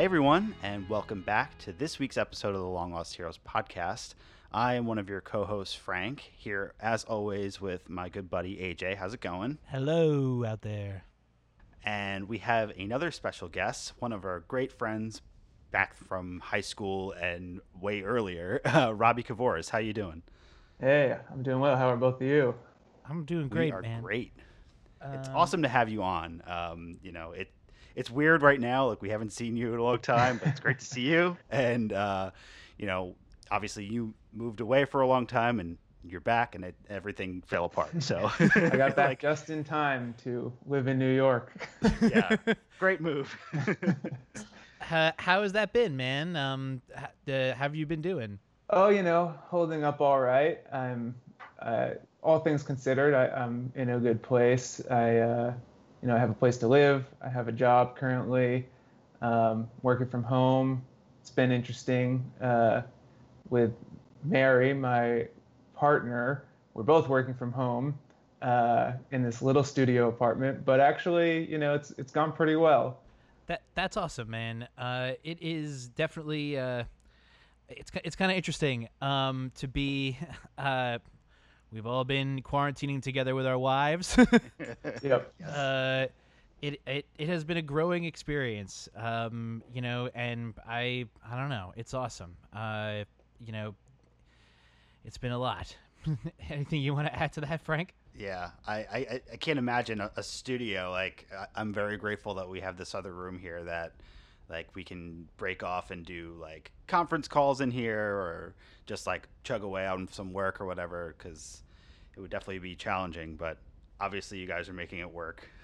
Hey everyone, and welcome back to this week's episode of the Long Lost Heroes podcast. I am one of your co-hosts, Frank, here as always with my good buddy AJ. How's it going? Hello out there. And we have another special guest, one of our great friends back from high school and way earlier, uh, Robbie Kavoris. How you doing? Hey, I'm doing well. How are both of you? I'm doing great, we are man. great. it's Um, awesome to have you on. Um, you know, it it's weird right now. Like we haven't seen you in a long time, but it's great to see you. And uh, you know, obviously you moved away for a long time, and you're back, and it, everything fell apart. So I got back like, just in time to live in New York. yeah, great move. How, how has that been, man? Um, h- how have you been doing? oh, you know, holding up all right. I'm, uh, all things considered, I, I'm in a good place. I, uh, you know, I have a place to live. I have a job currently, um, working from home. It's been interesting uh, with Mary, my partner. We're both working from home uh, in this little studio apartment, but actually, you know, it's it's gone pretty well. That that's awesome, man. Uh, it is definitely uh, it's it's kind of interesting um, to be. We've all been quarantining together with our wives. Yep. uh, it, it it has been a growing experience, um, you know, and I I don't know, it's awesome. Uh, you know, it's been a lot. Anything you want to add to that, Frank? Yeah, I, I, I can't imagine a, a studio. Like, I- I'm very grateful that we have this other room here that, like, we can break off and do, like, conference calls in here or just, like, chug away on some work or whatever, because it would definitely be challenging. But obviously, you guys are making it work.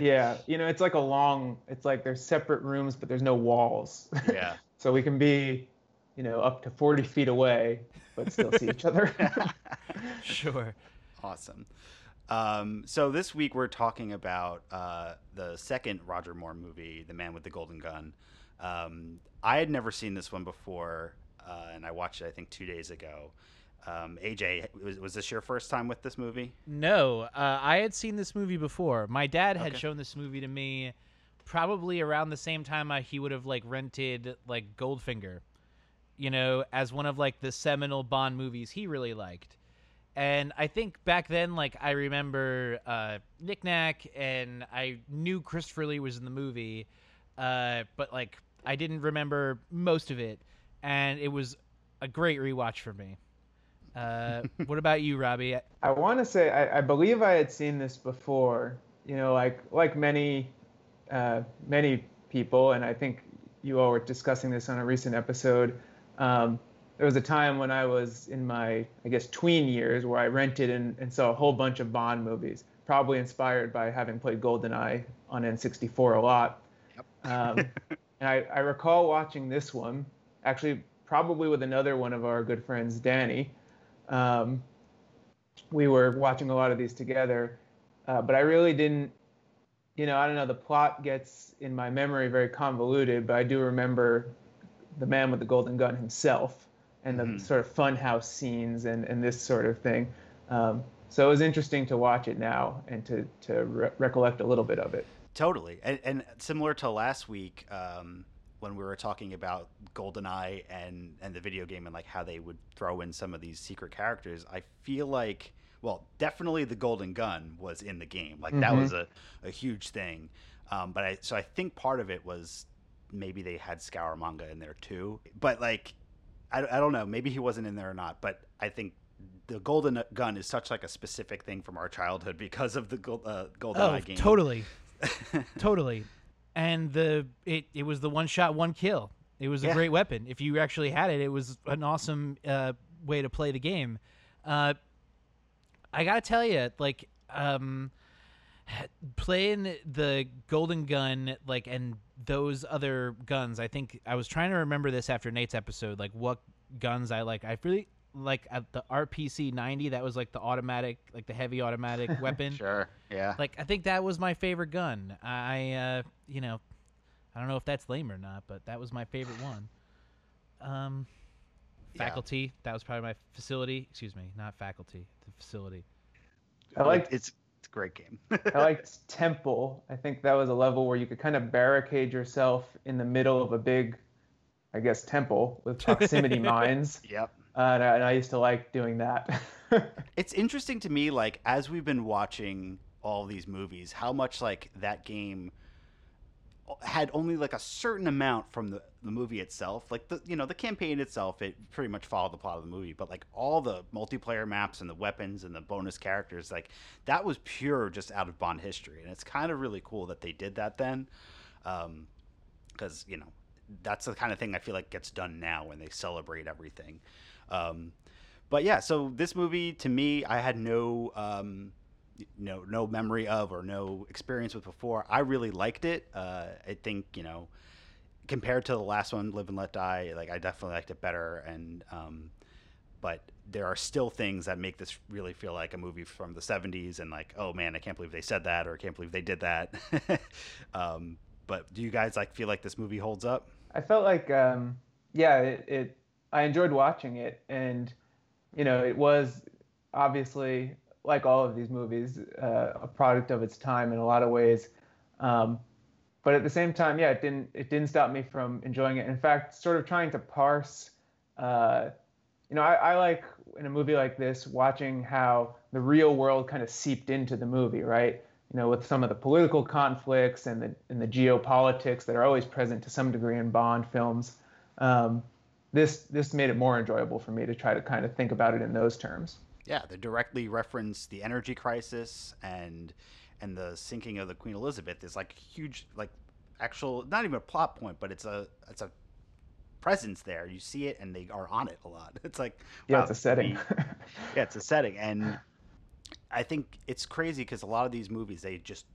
Yeah, you know, it's like a long, it's like there's separate rooms, but there's no walls. Yeah. so we can be, you know, up to 40 feet away, but still see each other. Sure. Awesome. Um, so this week we're talking about uh, the second Roger Moore movie, The Man with the Golden Gun. Um, I had never seen this one before, uh, and I watched it I think two days ago. Um, AJ, was, was this your first time with this movie? No, uh, I had seen this movie before. My dad had Okay. shown this movie to me probably around the same time I, he would have like rented like Goldfinger, you know, as one of like the seminal Bond movies he really liked. And I think back then, like I remember uh, Nick Nack, and I knew Christopher Lee was in the movie, uh, but like I didn't remember most of it, and it was a great rewatch for me. Uh, what about you, Robbie? I want to say, I, I believe I had seen this before, you know, like, like many, uh, many people, and I think you all were discussing this on a recent episode. Um, there was a time when I was in my, I guess, tween years where I rented and, and saw a whole bunch of Bond movies, probably inspired by having played GoldenEye on N64 a lot. Um, and I, I recall watching this one, actually, probably with another one of our good friends, Danny. Um, we were watching a lot of these together, uh, but I really didn't, you know, I don't know, the plot gets in my memory very convoluted, but I do remember the man with the golden gun himself and the Mhm. sort of funhouse scenes and, and this sort of thing. Um, so it was interesting to watch it now and to, to re- recollect a little bit of it. Totally, and, and similar to last week um, when we were talking about GoldenEye and and the video game and like how they would throw in some of these secret characters. I feel like, well, definitely the Golden Gun was in the game. Like that Mhm. was a, a huge thing. Um, but I so I think part of it was maybe they had Scaramanga in there too. But like, I, I don't know. Maybe he wasn't in there or not. But I think. The golden gun is such like a specific thing from our childhood because of the uh, golden Oh, eye game. totally, totally. And the it it was the one shot, one kill. It was a Yeah. great weapon. If you actually had it, it was an awesome uh, way to play the game. Uh, I gotta tell you, like, um, playing the golden gun, like, and those other guns. I think I was trying to remember this after Nate's episode, like what guns I like. I really like at the RPC 90. That was like the automatic, like the heavy automatic weapon. Sure. Yeah. Like I think that was my favorite gun. I uh you know, I don't know if that's lame or not, but that was my favorite one. Um Yeah. faculty, that was probably my facility, excuse me, not faculty, the facility. I like it's a great game. I liked Temple. I think that was a level where you could kind of barricade yourself in the middle of a big, I guess, temple with proximity mines. Yep. Uh, and, I, and I used to like doing that. it's interesting to me, like as we've been watching all these movies, how much like that game had only like a certain amount from the, the movie itself. Like the you know the campaign itself, it pretty much followed the plot of the movie. But like all the multiplayer maps and the weapons and the bonus characters, like that was pure just out of Bond history, and it's kind of really cool that they did that then, because um, you know that's the kind of thing I feel like gets done now when they celebrate everything. Um, but yeah, so this movie to me, I had no um, no no memory of or no experience with before. I really liked it. Uh, I think you know compared to the last one, Live and Let Die, like I definitely liked it better. And um, but there are still things that make this really feel like a movie from the 70s and like oh man i can't believe they said that or i can't believe they did that um, but do you guys like feel like this movie holds up i felt like um, yeah it, it i enjoyed watching it and you know it was obviously like all of these movies, uh, a product of its time in a lot of ways. Um, but at the same time, yeah, it didn't it didn't stop me from enjoying it. In fact, sort of trying to parse, uh, you know, I, I, like in a movie like this watching how the real world kind of seeped into the movie, right? You know, with some of the political conflicts and the and the geopolitics that are always present to some degree in Bond films. Um, this this made it more enjoyable for me to try to kind of think about it in those terms. Yeah, they directly reference the energy crisis and and the sinking of the Queen Elizabeth is like huge, like actual not even a plot point, but it's a it's a presence there. You see it, and they are on it a lot. It's like yeah, wow, it's a setting. yeah, it's a setting, and I think it's crazy because a lot of these movies they just,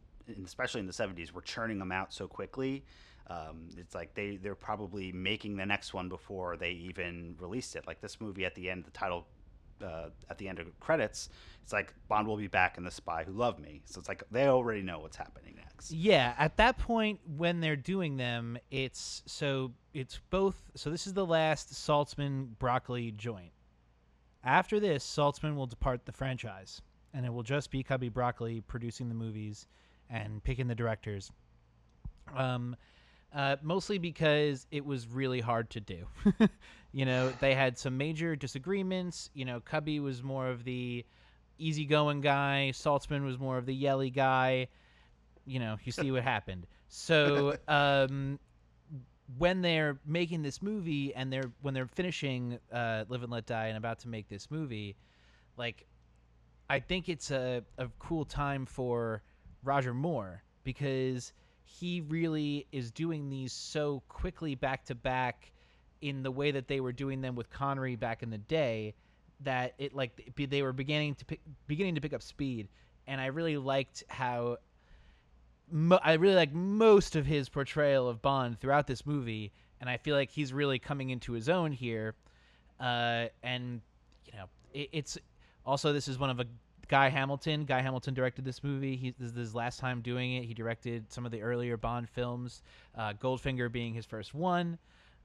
especially in the '70s, were churning them out so quickly. Um, it's like they they're probably making the next one before they even released it. Like this movie at the end, the title uh, at the end of credits, it's like Bond will be back in The Spy Who Loved Me. So it's like they already know what's happening next. Yeah, at that point when they're doing them, it's so it's both. So this is the last Saltzman Broccoli joint. After this, Saltzman will depart the franchise, and it will just be Cubby Broccoli producing the movies and picking the directors. Um, uh, mostly because it was really hard to do. you know, they had some major disagreements. You know, Cubby was more of the easygoing guy, Saltzman was more of the yelly guy. You know, you see what happened. So, um, when they're making this movie and they're when they're finishing uh, Live and Let Die and about to make this movie, like, I think it's a, a cool time for Roger Moore because he really is doing these so quickly back to back in the way that they were doing them with Connery back in the day that it like they were beginning to pick, beginning to pick up speed. And I really liked how mo- I really like most of his portrayal of Bond throughout this movie. And I feel like he's really coming into his own here. Uh, and you know it, it's also this is one of a Guy Hamilton. Guy Hamilton directed this movie. He, this is his last time doing it. He directed some of the earlier Bond films, uh, Goldfinger being his first one.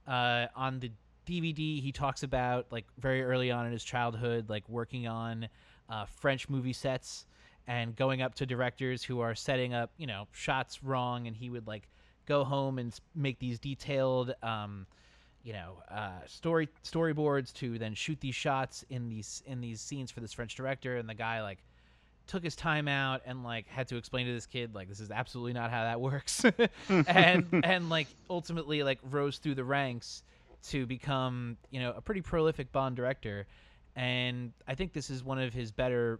Uh, on the DVD, he talks about like very early on in his childhood, like working on uh, French movie sets and going up to directors who are setting up, you know, shots wrong, and he would like go home and make these detailed. Um, you know uh, story storyboards to then shoot these shots in these in these scenes for this French director, and the guy like took his time out and like had to explain to this kid like this is absolutely not how that works, and and like ultimately like rose through the ranks to become you know a pretty prolific Bond director, and I think this is one of his better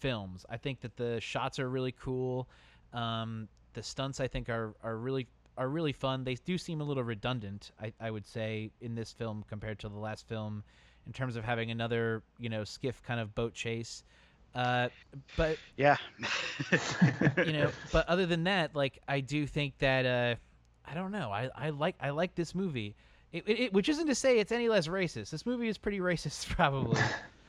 films. I think that the shots are really cool. Um, the stunts I think are are really are really fun. They do seem a little redundant, I, I would say, in this film compared to the last film, in terms of having another you know skiff kind of boat chase. Uh, but yeah, you know, but other than that, like I do think that uh, I don't know. I, I like I like this movie. It, it, which isn't to say it's any less racist. This movie is pretty racist, probably.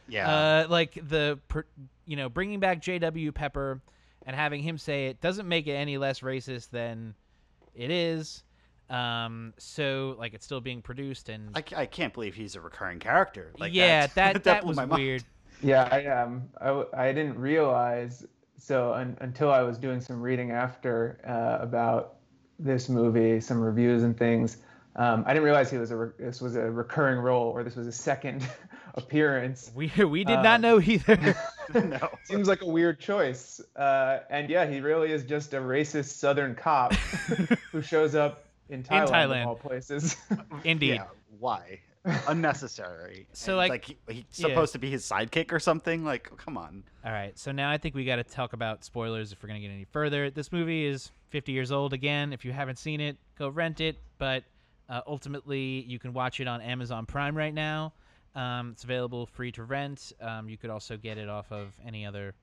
yeah. Uh, like the per, you know bringing back J.W. Pepper and having him say it doesn't make it any less racist than it is. Um, so like it's still being produced, and I, I can't believe he's a recurring character. Like yeah, that that, that was weird. Yeah, I um I, I didn't realize so un, until I was doing some reading after uh, about this movie, some reviews and things, um, I didn't realize he was a re- this was a recurring role or this was a second appearance. We we did um, not know either. no, seems like a weird choice. Uh, and yeah, he really is just a racist Southern cop who shows up in Thailand, in Thailand. of all places. Indeed. Yeah, why? Unnecessary. so like, like he, he's supposed yeah. to be his sidekick or something. Like, come on. All right. So now I think we got to talk about spoilers if we're gonna get any further. This movie is 50 years old again. If you haven't seen it, go rent it. But uh, ultimately, you can watch it on Amazon Prime right now. Um, it's available free to rent. Um, you could also get it off of any other,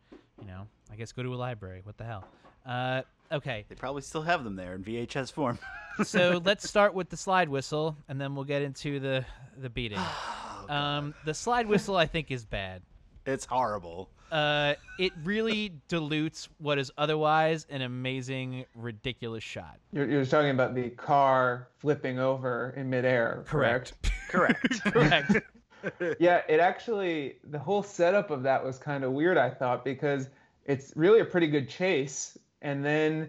you know, I guess go to a library. What the hell? Uh, okay. They probably still have them there in VHS form. so let's start with the slide whistle, and then we'll get into the the beating. oh, um, the slide whistle, I think, is bad. It's horrible. Uh, it really dilutes what is otherwise an amazing, ridiculous shot. You're, you're talking about the car flipping over in midair, correct? Correct. correct. yeah, it actually, the whole setup of that was kind of weird, I thought, because it's really a pretty good chase. And then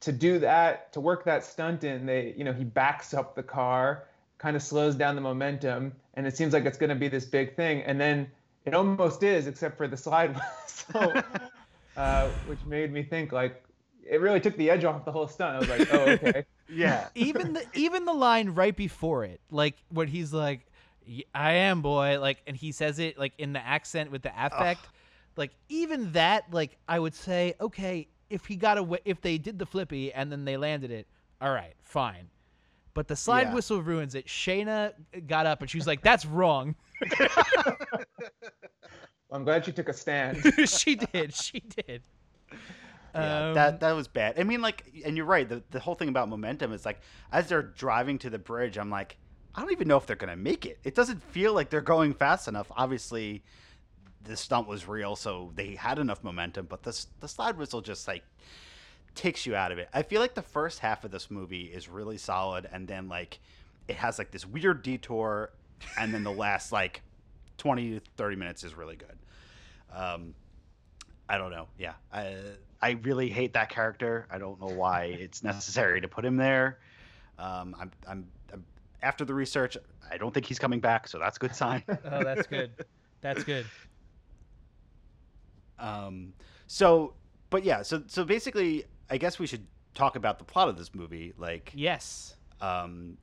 to do that, to work that stunt in, they, you know, he backs up the car, kind of slows down the momentum, and it seems like it's going to be this big thing. And then it almost is, except for the slide whistle, uh, which made me think like it really took the edge off the whole stunt. I was like, oh, okay. yeah. Even the even the line right before it, like when he's like, "I am boy," like, and he says it like in the accent with the affect. Ugh. Like even that, like I would say, okay, if he got away, if they did the flippy and then they landed it, all right, fine. But the slide yeah. whistle ruins it. Shayna got up and she was like, "That's wrong." I'm glad she took a stand. she did. She did. Yeah, um, that that was bad. I mean, like, and you're right. The the whole thing about momentum is like, as they're driving to the bridge, I'm like, I don't even know if they're gonna make it. It doesn't feel like they're going fast enough. Obviously, the stunt was real, so they had enough momentum. But the the slide whistle just like takes you out of it. I feel like the first half of this movie is really solid, and then like it has like this weird detour, and then the last like twenty to thirty minutes is really good. Um, I don't know. Yeah, I I really hate that character. I don't know why it's necessary to put him there. Um, I'm, I'm after the research. I don't think he's coming back, so that's a good sign. oh, that's good. That's good. Um, so, but yeah, so so basically, I guess we should talk about the plot of this movie. Like, yes. Um,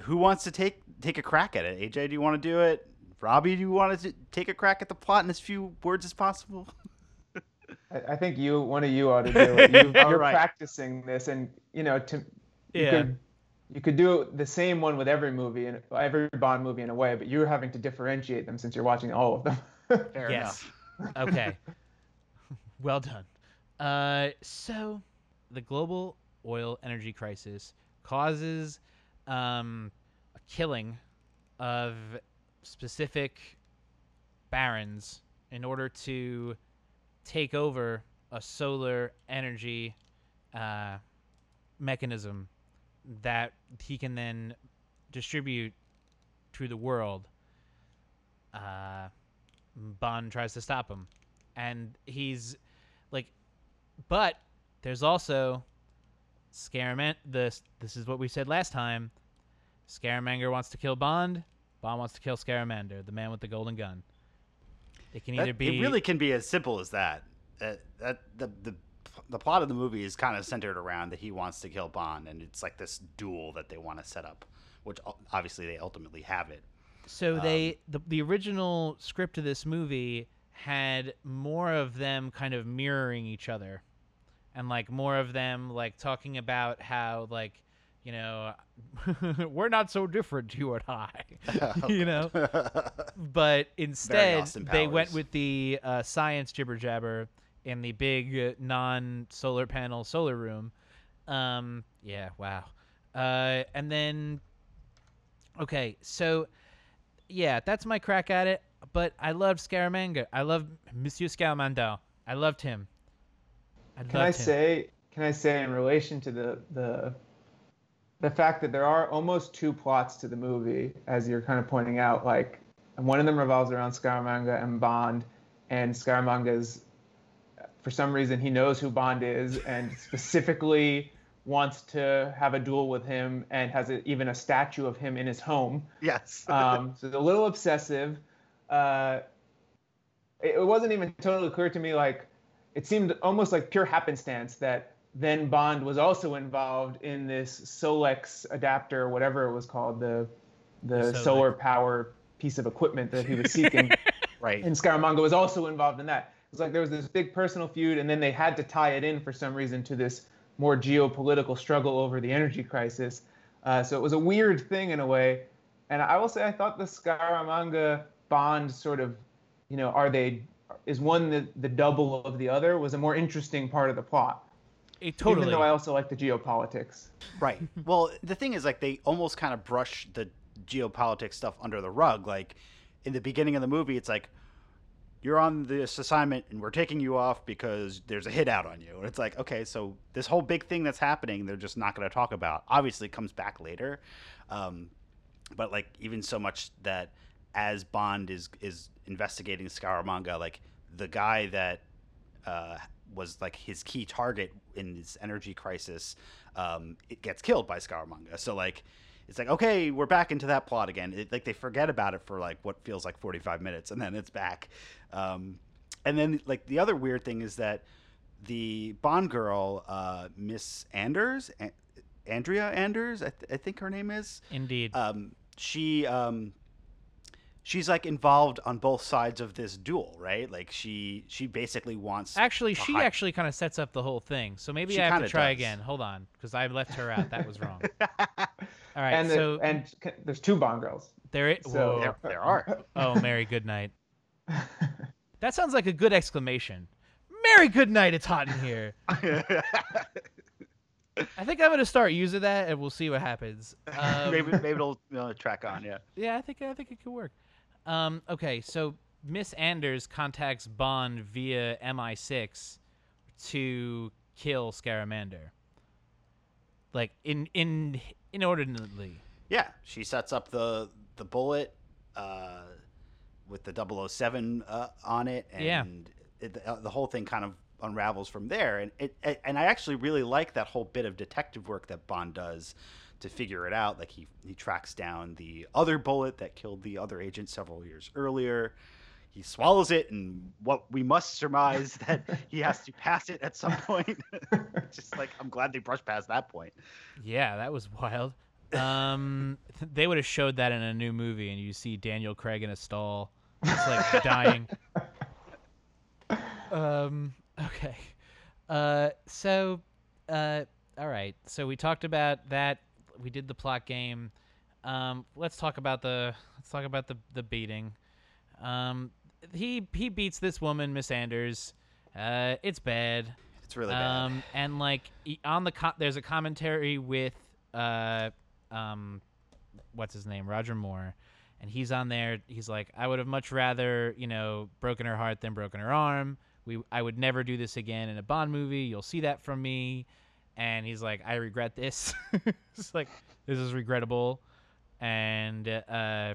who wants to take take a crack at it? AJ, do you want to do it? Robbie, do you want to take a crack at the plot in as few words as possible? I, think you, one of you, ought to do it. You, are right. practicing this, and you know, to you yeah. Could, you could do the same one with every movie and every Bond movie in a way, but you're having to differentiate them since you're watching all of them. Fair yes. enough. okay. well done. Uh, so the global oil energy crisis causes um, a killing of specific barons in order to take over a solar energy uh, mechanism that he can then distribute to the world. Uh, Bond tries to stop him, and he's like, but there's also Scaramanga. This this is what we said last time. Scaramanga wants to kill Bond. Bond wants to kill Scaramanga, the man with the golden gun. It can that, either be. It really can be as simple as that. That, that the the the plot of the movie is kind of centered around that he wants to kill Bond, and it's like this duel that they want to set up, which obviously they ultimately have it. So um, they the the original script of this movie had more of them kind of mirroring each other and like more of them like talking about how like you know we're not so different you and i you know but instead they went with the uh, science jibber jabber in the big non solar panel solar room. Um yeah wow. Uh and then okay so yeah that's my crack at it but i loved scaramanga. I loved monsieur scaramanga. I loved him. I can I him. say can I say in relation to the the the fact that there are almost two plots to the movie, as you're kind of pointing out, like one of them revolves around Scaramanga and Bond, and Scaramanga's for some reason he knows who Bond is and specifically wants to have a duel with him and has a, even a statue of him in his home. Yes. um, so it's a little obsessive. Uh, it, it wasn't even totally clear to me. Like it seemed almost like pure happenstance that then Bond was also involved in this Solex adapter, whatever it was called, the the Solex. solar power piece of equipment that he was seeking. right. and Scaramanga was also involved in that. It's like there was this big personal feud, and then they had to tie it in for some reason to this more geopolitical struggle over the energy crisis. Uh, so it was a weird thing in a way. And I will say, I thought the Scaramanga Bond sort of, you know, are they is one the, the double of the other was a more interesting part of the plot. It totally. Even though I also like the geopolitics. Right. Well, the thing is, like, they almost kind of brush the geopolitics stuff under the rug. Like, in the beginning of the movie, it's like, you're on this assignment and we're taking you off because there's a hit out on you. And it's like, okay, so this whole big thing that's happening, they're just not going to talk about. Obviously, comes back later. Um, but, like, even so much that as Bond is, is investigating Scaramanga, like, the guy that uh, was like his key target in this energy crisis, um, it gets killed by Scaramanga. So like, it's like okay, we're back into that plot again. It, like they forget about it for like what feels like forty five minutes, and then it's back. Um, and then like the other weird thing is that the Bond girl, uh, Miss Anders, An- Andrea Anders, I, th- I think her name is Indeed. um, she um, she's like involved on both sides of this duel, right? Like she she basically wants actually, she hi- actually kind of sets up the whole thing. So maybe She I have to try does. again. Hold on, because I left her out. That was wrong. All right. and the, so and c- there's two Bond girls. there. It, so- there, there are. Oh, Mary Goodnight. That sounds like a good exclamation. Mary Goodnight. it's hot in here. I think I'm gonna start using that, and we'll see what happens. Um, maybe maybe it'll uh, track on. Yeah. Yeah, I think I think it could work. Um, okay, so Miss Anders contacts Bond via MI6 to kill Scaramander. Like in in inordinately. Yeah, she sets up the the bullet uh, with the 007 uh, on it, and Yeah. it, uh, the whole thing kind of unravels from there. And it, it and I actually really like that whole bit of detective work that Bond does to figure it out. Like he he tracks down the other bullet that killed the other agent several years earlier. He swallows it, and what we must surmise that he has to pass it at some point. Just like I'm glad they brushed past that point. Yeah, that was wild. Um, they would have showed that in a new movie, and you see Daniel Craig in a stall, just like dying. Um. Okay. Uh. So. Uh. All right. So we talked about that. We did the plot game. Um. Let's talk about the. Let's talk about the the beating. Um. He he beats this woman, Miss Anders. Uh. It's bad. It's really bad. Um, and like on the co- there's a commentary with uh um what's his name Roger Moore, and he's on there. He's like, I would have much rather you know broken her heart than broken her arm. We I would never do this again in a Bond movie. You'll see that from me. And he's like, I regret this. it's like this is regrettable, and uh,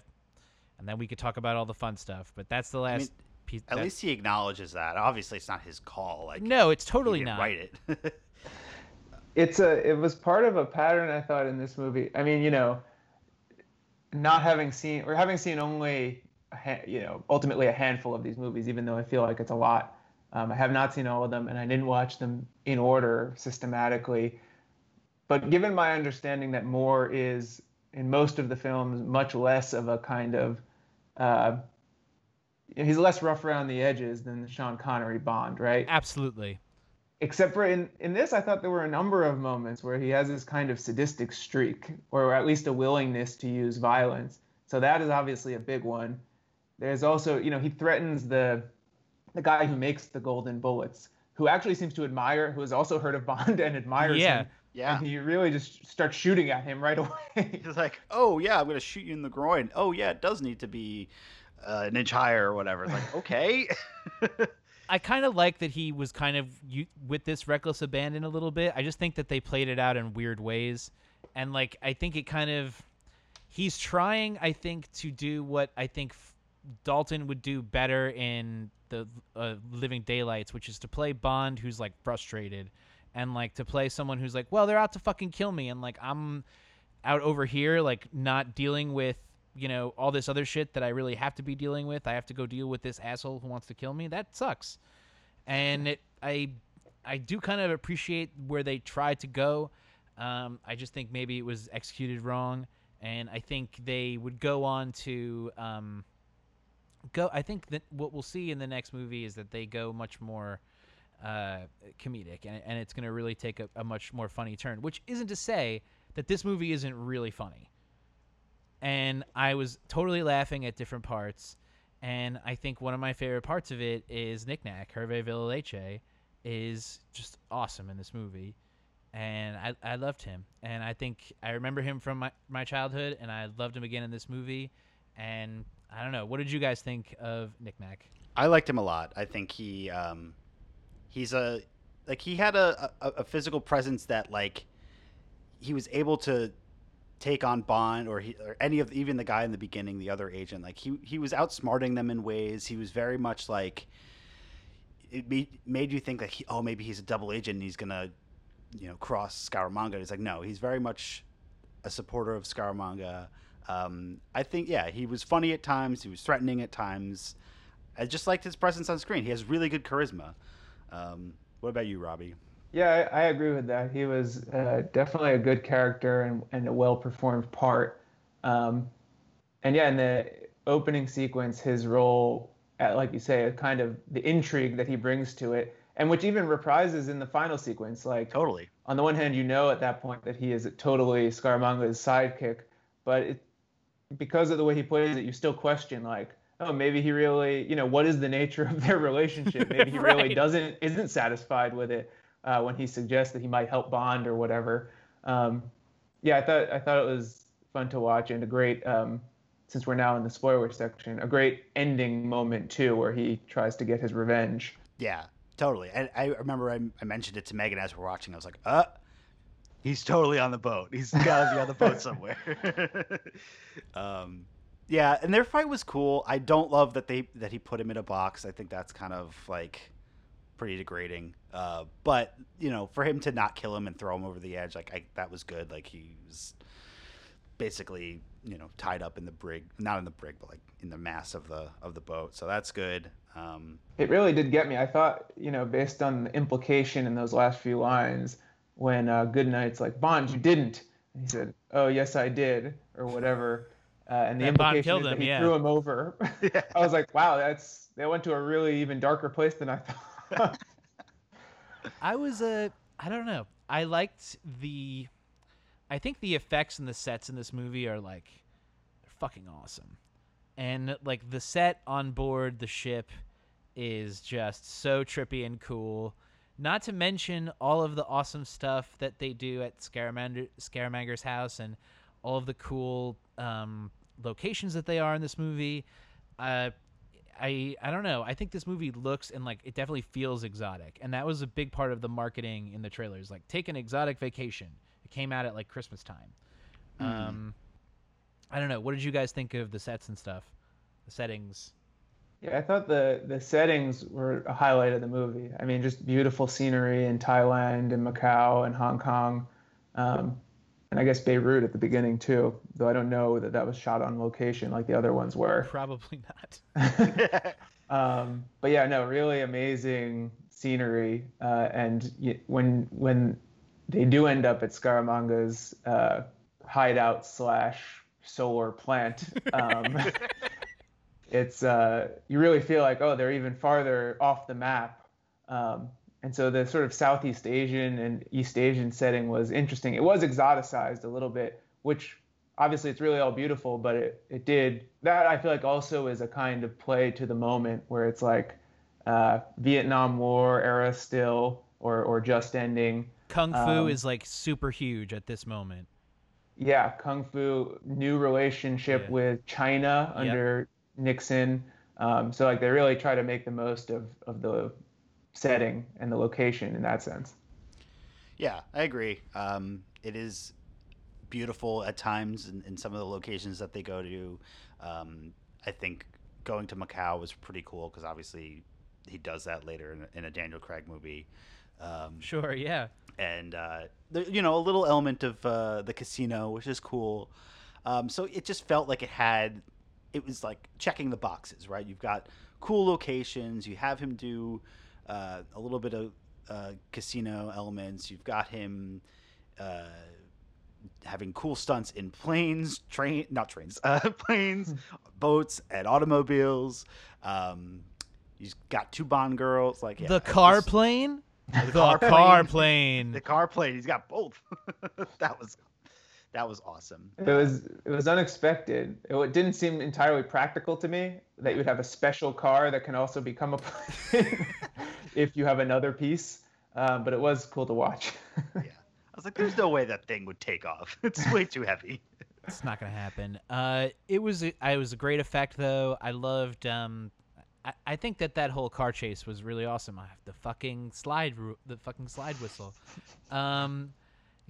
and then we could talk about all the fun stuff. But that's the last mean, piece. At that- least he acknowledges that. Obviously, it's not his call. Like no, it's he totally didn't not. write it. it's a it was part of a pattern I thought in this movie. I mean, you know, not having seen or having seen only ha- you know ultimately a handful of these movies, even though I feel like it's a lot. Um, I have not seen all of them, and I didn't watch them in order systematically. But given my understanding that Moore is in most of the films much less of a kind of uh, he's less rough around the edges than the Sean Connery Bond, right? Absolutely. except for in in this i thought there were a number of moments where he has this kind of sadistic streak or at least a willingness to use violence so that is obviously a big one there's also you know he threatens the the guy who makes the golden bullets who actually seems to admire who has also heard of bond and admires Yeah. him yeah. and he really just start shooting at him right away He's like, oh yeah, I'm gonna shoot you in the groin. Oh yeah, it does need to be uh, an inch higher or whatever. It's like, okay. I kind of like that he was kind of u- with this reckless abandon a little bit. I just think that they played it out in weird ways, and like I think it kind of he's trying. I think to do what I think f- Dalton would do better in the uh, Living Daylights, which is to play Bond, who's like frustrated, and like to play someone who's like, well, they're out to fucking kill me, and like I'm out over here, like not dealing with you know all this other shit that I really have to be dealing with. I have to go deal with this asshole who wants to kill me. That sucks, and it I I do kind of appreciate where they tried to go. Um, I just think maybe it was executed wrong, and I think they would go on to um, go. I think that what we'll see in the next movie is that they go much more uh, comedic, and, and it's going to really take a, a much more funny turn. Which isn't to say that this movie isn't really funny. And I was totally laughing at different parts. And I think one of my favorite parts of it is Nick Nack, Hervé Villechaize, is just awesome in this movie. And I, I loved him. And I think I remember him from my, my childhood, and I loved him again in this movie. And I don't know. What did you guys think of Nick Nack? I liked him a lot. I think he um, he's a like he had a, a, a physical presence that like he was able to take on Bond or he or any of even the guy in the beginning, the other agent. Like he he was outsmarting them in ways. He was very much like it made, made you think that he, oh maybe he's a double agent and he's gonna you know cross Scaramanga. He's like no, he's very much a supporter of Scaramanga. Um, I think yeah, he was funny at times. He was threatening at times. I just liked his presence on screen. He has really good charisma. Um, what about you, Robbie? Yeah, I, I agree with that. He was uh, definitely a good character and, and a well performed part. Um, and yeah, in the opening sequence, his role, at, like you say, kind of the intrigue that he brings to it, and which even reprises in the final sequence. Like totally. On the one hand, you know at that point that he is totally Scaramanga's sidekick, but it, because of the way he plays it, you still question like, oh, maybe he really, you know, what is the nature of their relationship? Maybe he right. really doesn't isn't satisfied with it uh, when he suggests that he might help Bond or whatever. Um, yeah, I thought I thought it was fun to watch and a great. Um, since we're now in the spoiler section, a great ending moment too, where he tries to get his revenge. Yeah, totally. And I remember I, I mentioned it to Megan as we're watching. I was like, uh, he's totally on the boat. He's got to be on the boat somewhere. um, yeah, and their fight was cool. I don't love that they that he put him in a box. I think that's kind of like pretty degrading. Uh, but you know, for him to not kill him and throw him over the edge, like I, that was good. Like he was basically you know tied up in the brig, not in the brig, but like in the mass of the of the boat. So that's good. Um, it really did get me. I thought you know, based on the implication in those last few lines, when uh, Goodnight's like Bond, you didn't. And he said, "Oh yes, I did," or whatever. Uh, and the and implication is that he yeah. threw him over. yeah. I was like, wow, that's they went to a really even darker place than I thought. I was a. Uh, I don't know. I liked the. I think the effects and the sets in this movie are like, fucking awesome, and like the set on board the ship is just so trippy and cool. Not to mention all of the awesome stuff that they do at Scaramander, Scaramanger's house and all of the cool um, locations that they are in this movie. Uh, I I don't know. I think this movie looks and like it definitely feels exotic, and that was a big part of the marketing in the trailers. Like, take an exotic vacation. It came out at like Christmas time. Mm. Um, I don't know. What did you guys think of the sets and stuff, the settings? Yeah, I thought the the settings were a highlight of the movie. I mean, just beautiful scenery in Thailand and Macau and Hong Kong. Um, and I guess Beirut at the beginning too. Though I don't know that that was shot on location like the other ones were. Probably not. um, but yeah, no, really amazing scenery. Uh, and when when they do end up at Scaramanga's uh, hideout slash solar plant, um, it's uh, you really feel like oh they're even farther off the map. Um, and so the sort of Southeast Asian and East Asian setting was interesting. It was exoticized a little bit, which obviously it's really all beautiful, but it, it did that I feel like also is a kind of play to the moment where it's like uh, Vietnam War era still or or just ending. Kung Fu um, is like super huge at this moment. Yeah, Kung Fu new relationship yeah. with China under yep. Nixon. Um, so like they really try to make the most of of the setting and the location in that sense. Yeah, I agree. Um, it is beautiful at times in, in, some of the locations that they go to. Um, I think going to Macau was pretty cool because obviously he does that later in, a- in a Daniel Craig movie. Um, Sure, yeah. and uh, there, you know a little element of uh, the casino, which is cool. Um, so it just felt like it had, it was like checking the boxes, right? You've got cool locations. You have him do uh, a little bit of uh, casino elements. You've got him uh, having cool stunts in planes, train, not trains, uh, planes, boats, and automobiles. Um, he's got two Bond girls, like yeah, the car plane? The car car plane. plane. the car plane. He's got both. that was that was awesome. It was it was unexpected. It wa- didn't seem entirely practical to me that you would have a special car that can also become a plane if you have another piece. Um, but it was cool to watch. Yeah, I was like, "There's no way that thing would take off. It's way too heavy." It's not gonna happen. Uh, it was a, I was a great effect though. I loved. Um, I, I think that that whole car chase was really awesome. I have the fucking slide, the fucking slide whistle. Um,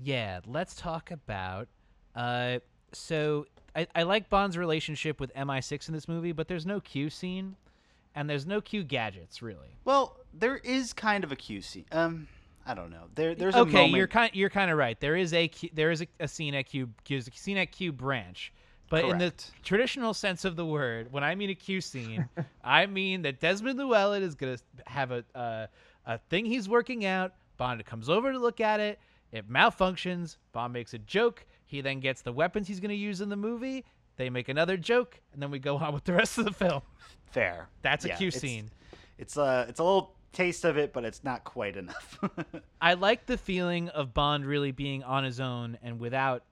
yeah. Let's talk about. Uh, so I, I like Bond's relationship with MI6 in this movie, but there's no Q scene, and there's no Q gadgets really. Well, there is kind of a Q scene. Um, I don't know. There, there's a okay, moment. you're kind you're kind of right. There is a Q, there is a, a scene at Q, there's a scene at Q branch, but in the Correct. traditional sense of the word, when I mean a Q scene, I mean that Desmond Llewellyn is gonna have a uh, a thing he's working out. Bond comes over to look at it. It malfunctions. Bond makes a joke. He then gets the weapons he's gonna use in the movie. They make another joke, and then we go on with the rest of the film. fair. That's a Yeah, Q it's- scene. It's a it's a little taste of it, but it's not quite enough. I like the feeling of Bond really being on his own and without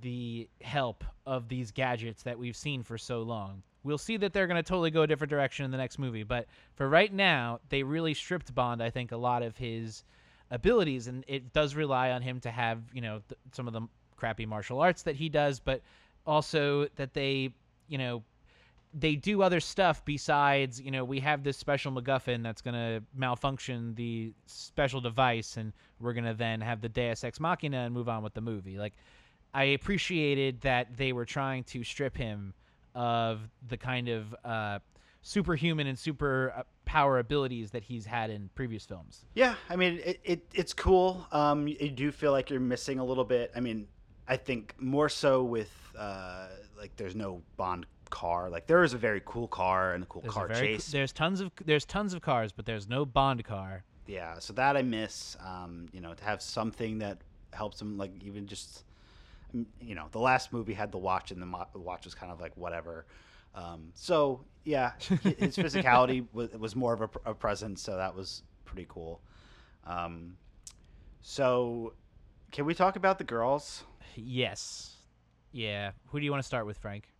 the help of these gadgets that we've seen for so long. We'll see that they're going to totally go a different direction in the next movie, but for right now, they really stripped Bond, I think, a lot of his abilities, and it does rely on him to have, you know, th- some of the crappy martial arts that he does, but also that they, you know, they do other stuff besides, you know, we have this special MacGuffin that's going to malfunction the special device, and we're going to then have the Deus Ex Machina and move on with the movie. Like, I appreciated that they were trying to strip him of the kind of uh, superhuman and super uh, power abilities that he's had in previous films. Yeah, I mean, it, it it's cool. Um, you do feel like you're missing a little bit. I mean, I think more so with uh, like there's no Bond car. Like there is a very cool car and a cool There's, car very, chase. there's tons of there's tons of cars, but there's no Bond car. Yeah, so that I miss. Um, you know, to have something that helps him, like even just, mm, you know, the last movie had the watch, and the, mo- the watch was kind of like whatever. Um, so yeah, his physicality was, was more of a, a presence, so that was pretty cool. Um, so, can we talk about the girls? Yes. Yeah. Who do you want to start with, Frank?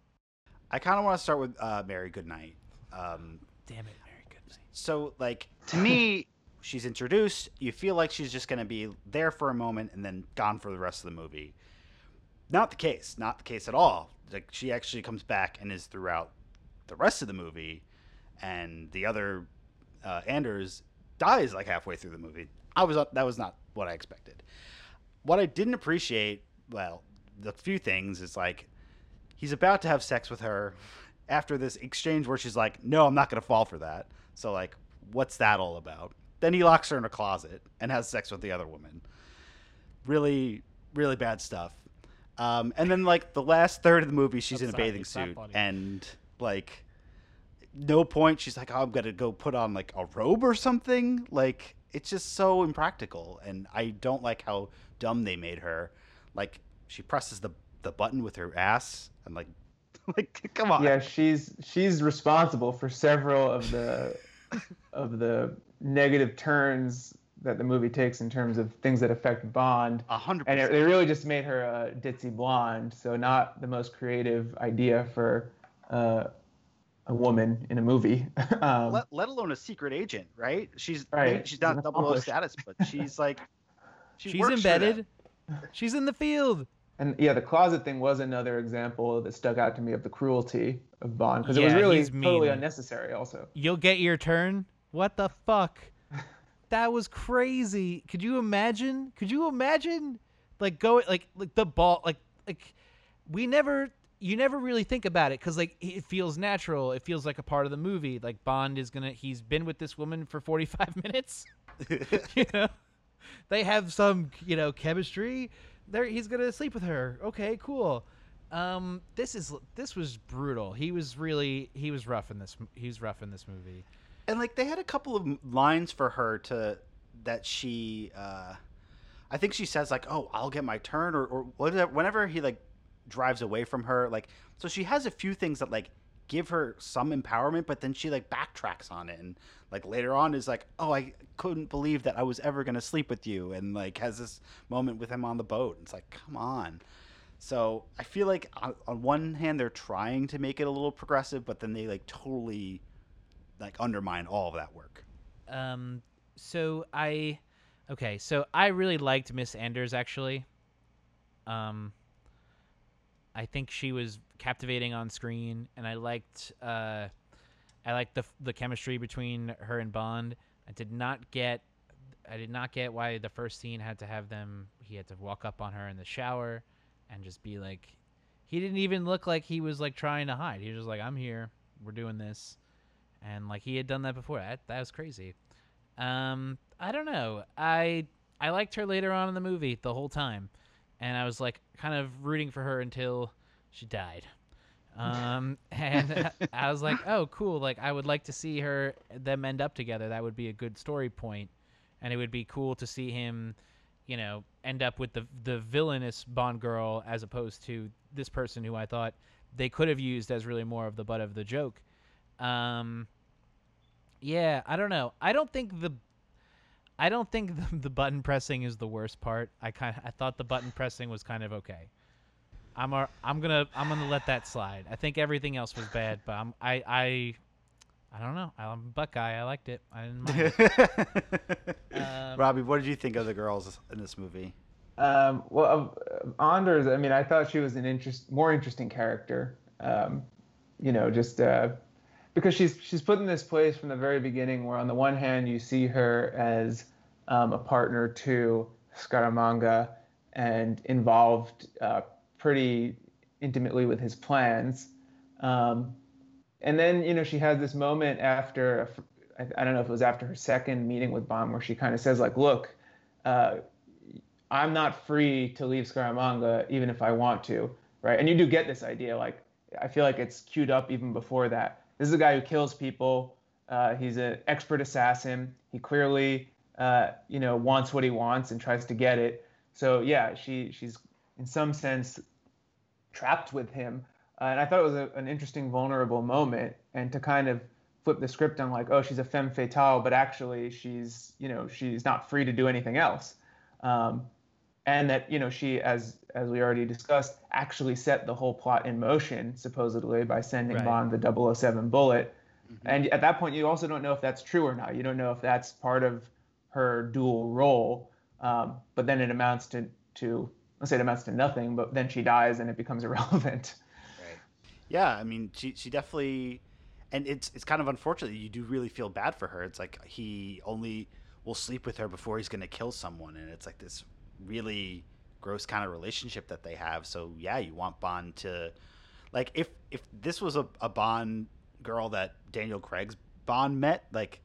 I kind of want to start with uh, Mary Goodnight. Um, Damn it, very good. So, like, to me, she's introduced. You feel like she's just going to be there for a moment and then gone for the rest of the movie. Not the case. Not the case at all. Like, she actually comes back and is throughout the rest of the movie, and the other uh, Anders dies like halfway through the movie. I was that was not what I expected. What I didn't appreciate, well, the few things is like he's about to have sex with her after this exchange where she's like, "No, I'm not going to fall for that." So like, what's that all about? Then he locks her in a closet and has sex with the other woman. Really, really bad stuff. Um, and then like the last third of the movie, she's I'm in a bathing suit and like no point she's like, "Oh, I'm gonna go put on like a robe or something." Like it's just so impractical, and I don't like how dumb they made her. Like she presses the the button with her ass, and like, like come on. yeah, she's she's responsible for several of the of the negative turns that the movie takes in terms of things that affect Bond. a hundred And it, they really just made her a ditzy blonde, so not the most creative idea for uh, a woman in a movie. um, Let, let alone a secret agent, right? She's Right, she's she's not an double O status, but she's like she She's works for embedded. She's in the field. and yeah, the closet thing was another example that stuck out to me of the cruelty of Bond because it was really totally unnecessary. Also, You'll get your turn. What the fuck? That was crazy. Could you imagine? Could you imagine? Like going like like the ball like like we never you never really think about it because like it feels natural. It feels like a part of the movie. Like Bond is gonna he's been with this woman for forty five minutes. you know, they have some you know chemistry. There he's gonna sleep with her. Okay, cool. Um, this is this was brutal. He was really he was rough in this. He was rough in this movie. And like they had a couple of lines for her to that she. uh I think she says like, "Oh, I'll get my turn," or or whatever. Whenever he like drives away from her, like so she has a few things that like give her some empowerment, but then she like backtracks on it and like later on is like, "Oh, I couldn't believe that I was ever gonna sleep with you," and like has this moment with him on the boat. It's like, come on. So I feel like on, on one hand they're trying to make it a little progressive, but then they like totally like undermine all of that work. Um, so I, okay, so I really liked Miss Anders actually. Um, I think she was captivating on screen, and I liked, uh, I liked the the chemistry between her and Bond. I did not get, I did not get why the first scene had to have them. He had to walk up on her in the shower, and just be like, he didn't even look like he was like trying to hide. He was just like, I'm here, we're doing this and like he had done that before. That that was crazy. Um, I don't know. I I liked her later on in the movie the whole time, and I was like kind of rooting for her until she died. Um, and I was like, oh, cool. Like I would like to see her them end up together. That would be a good story point, and it would be cool to see him, you know, end up with the the villainous Bond girl as opposed to this person who I thought they could have used as really more of the butt of the joke. Um, yeah, I don't know. I don't think the I don't think the, the button pressing is the worst part. I kind I thought the button pressing was kind of okay. I'm a, I'm gonna I'm gonna let that slide. I think everything else was bad, but I'm I I I don't know. I'm a Buckeye. I liked it. I didn't mind. It. um, Robbie, what did you think of the girls in this movie? Um, well, uh, Anders. I mean, I thought she was an interest, more interesting character. Um, you know, just uh, because she's she's put in this place from the very beginning, where on the one hand you see her as um, a partner to Scaramanga and involved uh, pretty intimately with his plans. Um, and then you know she has this moment after I don't know if it was after her second meeting with Bond where she kind of says like, look. Uh, I'm not free to leave Scaramanga even if I want to, right? And you do get this idea, like I feel like it's queued up even before that. This is a guy who kills people. Uh, he's an expert assassin. He clearly, uh, you know, wants what he wants and tries to get it. So yeah, she she's in some sense trapped with him. Uh, and I thought it was a, an interesting, vulnerable moment, and to kind of flip the script on like, oh, she's a femme fatale, but actually she's, you know, she's not free to do anything else. Um, and that you know she as as we already discussed actually set the whole plot in motion supposedly by sending Right. bond the 007 bullet Mm-hmm. and at that point you also don't know if that's true or not you don't know if that's part of her dual role um, but then it amounts to to let's say it amounts to nothing but then she dies and it becomes irrelevant Right. Yeah, I mean, she she definitely, and it's it's kind of unfortunate. You do really feel bad for her. It's like he only will sleep with her before he's gonna kill someone, and it's like this really gross kind of relationship that they have. So yeah, you want Bond to, like, if if this was a, a Bond girl that Daniel Craig's Bond met, like,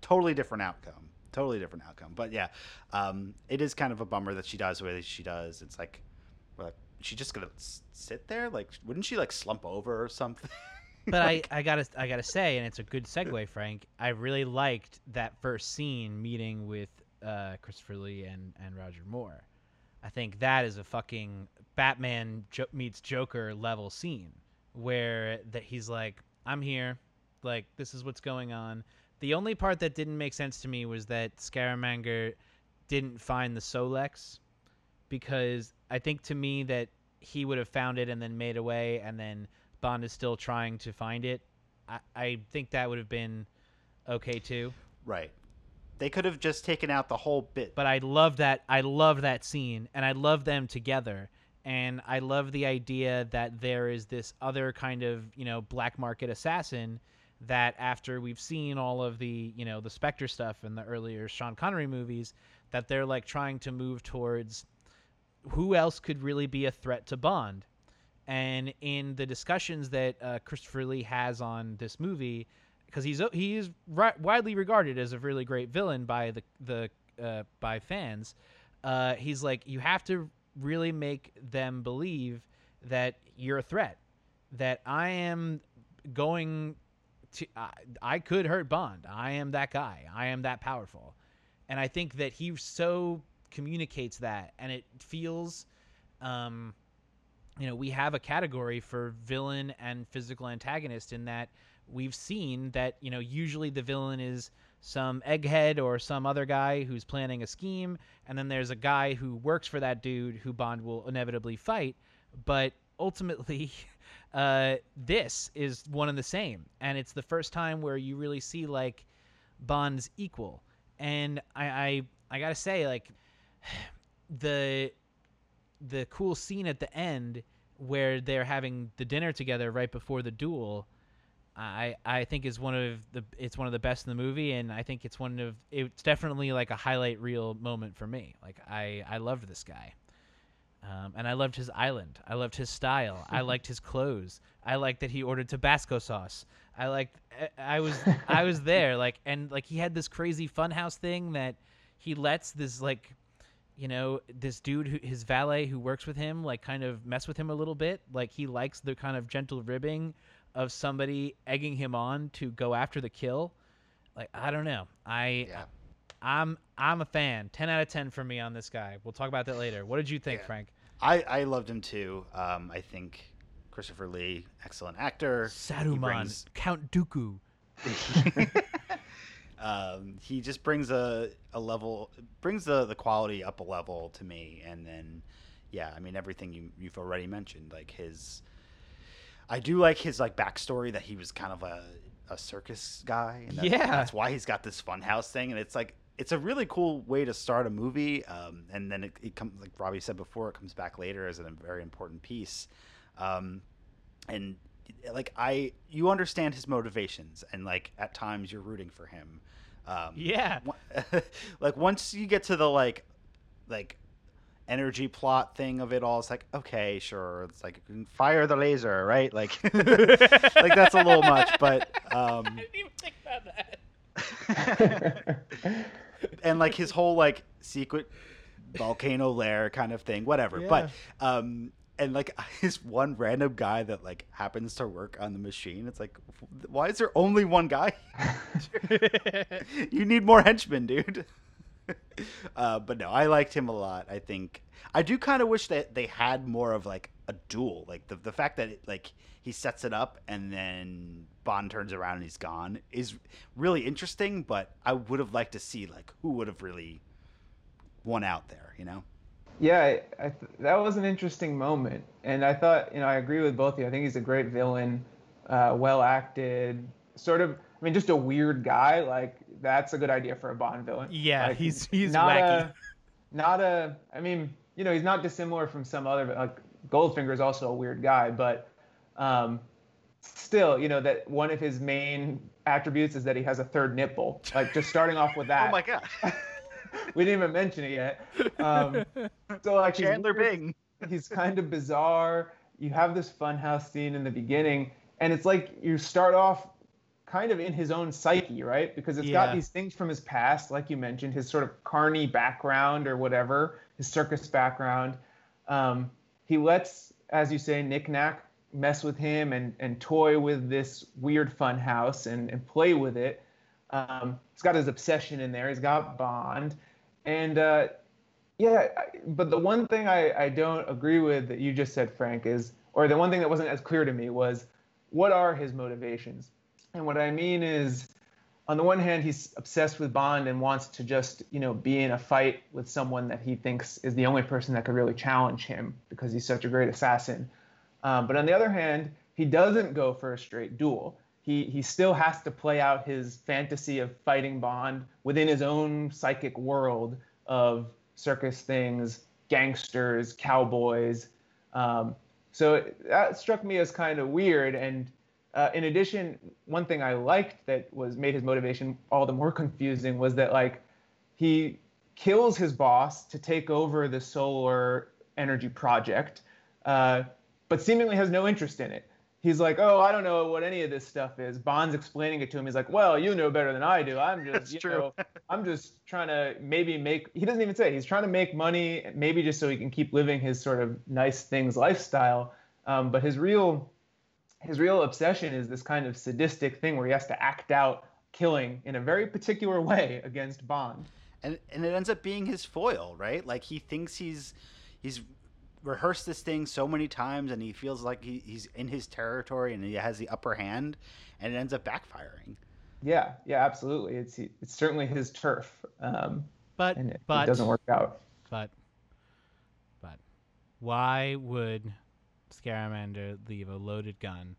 totally different outcome. Totally different outcome. But yeah, um, it is kind of a bummer that she dies the way that she does. It's like, well, she just gonna sit there? Like, wouldn't she like slump over or something? but I, I gotta I gotta say, and it's a good segue, Frank. I really liked that first scene meeting with uh, Christopher Lee and, and Roger Moore. I think that is a fucking Batman jo- meets Joker level scene where that he's like, I'm here, like this is what's going on. The only part that didn't make sense to me was that Scaramanga didn't find the Solex because I think to me that he would have found it and then made away and then Bond is still trying to find it. I, I think that would have been okay too. right. They could have just taken out the whole bit. But I love that I love that scene and I love them together. And I love the idea that there is this other kind of, you know, black market assassin that after we've seen all of the, you know, the Spectre stuff in the earlier Sean Connery movies, that they're like trying to move towards who else could really be a threat to Bond. And in the discussions that uh, Christopher Lee has on this movie, because he's he's ri- widely regarded as a really great villain by the the uh, by fans, uh, he's like you have to really make them believe that you're a threat, that I am going to I, I could hurt Bond. I am that guy. I am that powerful, and I think that he so communicates that, and it feels. Um, you know, we have a category for villain and physical antagonist in that we've seen that, you know, usually the villain is some egghead or some other guy who's planning a scheme, and then there's a guy who works for that dude who Bond will inevitably fight. But ultimately, uh, this is one and the same, and it's the first time where you really see like Bond's equal. And I, I, I gotta say, like, the the cool scene at the end where they're having the dinner together right before the duel I I think is one of the it's one of the best in the movie and I think it's one of it's definitely like a highlight reel moment for me. Like I I loved this guy. Um, and I loved his island. I loved his style. I liked his clothes. I liked that he ordered Tabasco sauce. I liked I was I was there like and like he had this crazy funhouse thing that he lets this like you know, this dude, who, his valet who works with him, like kind of mess with him a little bit. Like he likes the kind of gentle ribbing of somebody egging him on to go after the kill. Like I don't know. I yeah. I'm I'm a fan. Ten out of ten for me on this guy. We'll talk about that later. What did you think, yeah. Frank? I I loved him too. Um, I think Christopher Lee, excellent actor. Saruman, brings... Count Dooku. um, he just brings a, a level, brings the, the quality up a level to me. And then, yeah, I mean, everything you, you've already mentioned, like his, I do like his like backstory that he was kind of a, a circus guy. And that, yeah. That's why he's got this funhouse thing. And it's like, it's a really cool way to start a movie. Um, and then it, it comes, like Robbie said before, it comes back later as a very important piece. Um, and like I, you understand his motivations, and like at times you're rooting for him. Um, yeah. like once you get to the like, like energy plot thing of it all, it's like okay, sure. It's like fire the laser, right? Like, like that's a little much, but um, I didn't even think about that. And like his whole like secret volcano lair kind of thing, whatever. Yeah. But um, and like his one random guy that like happens to work on the machine. It's like, why is there only one guy? you need more henchmen, dude. uh, but no, I liked him a lot. I think I do kind of wish that they had more of like a duel, like the the fact that it, like he sets it up and then Bond turns around and he's gone is really interesting. But I would have liked to see like who would have really won out there, you know. Yeah, I, I th- that was an interesting moment, and I thought, you know, I agree with both of you. I think he's a great villain, uh, well acted, sort of. I mean, just a weird guy. Like that's a good idea for a Bond villain. Yeah, like, he's he's not wacky. a, not a. I mean, you know, he's not dissimilar from some other. Like Goldfinger is also a weird guy, but um, still, you know, that one of his main attributes is that he has a third nipple. Like just starting off with that. oh my god. we didn't even mention it yet. Um, so like Chandler he's, Bing. He's kind of bizarre. You have this funhouse scene in the beginning, and it's like you start off kind of in his own psyche, right? Because it's yeah. got these things from his past, like you mentioned, his sort of carny background or whatever, his circus background. Um, he lets, as you say, Nick Nack mess with him and, and toy with this weird fun house and, and play with it. Um, he's got his obsession in there. He's got Bond, and uh, yeah. But the one thing I, I don't agree with that you just said, Frank, is, or the one thing that wasn't as clear to me was, what are his motivations? And what I mean is, on the one hand, he's obsessed with Bond and wants to just, you know, be in a fight with someone that he thinks is the only person that could really challenge him because he's such a great assassin. Um, but on the other hand, he doesn't go for a straight duel he he still has to play out his fantasy of fighting Bond within his own psychic world of circus things, gangsters, cowboys. Um, so that struck me as kind of weird. And uh, in addition, one thing I liked that was made his motivation all the more confusing was that like he kills his boss to take over the solar energy project. Uh, but seemingly has no interest in it. He's like, oh, I don't know what any of this stuff is. Bond's explaining it to him. He's like, well, you know better than I do. I'm just, That's you true. know, I'm just trying to maybe make. He doesn't even say. it. He's trying to make money, maybe just so he can keep living his sort of nice things lifestyle. Um, but his real, his real obsession is this kind of sadistic thing where he has to act out killing in a very particular way against Bond. and and it ends up being his foil, right? Like he thinks he's he's rehearsed this thing so many times, and he feels like he, he's in his territory and he has the upper hand, and it ends up backfiring. Yeah, yeah, absolutely. It's it's certainly his turf, um, But and it, but it doesn't work out. but but why would Scaramanga leave a loaded gun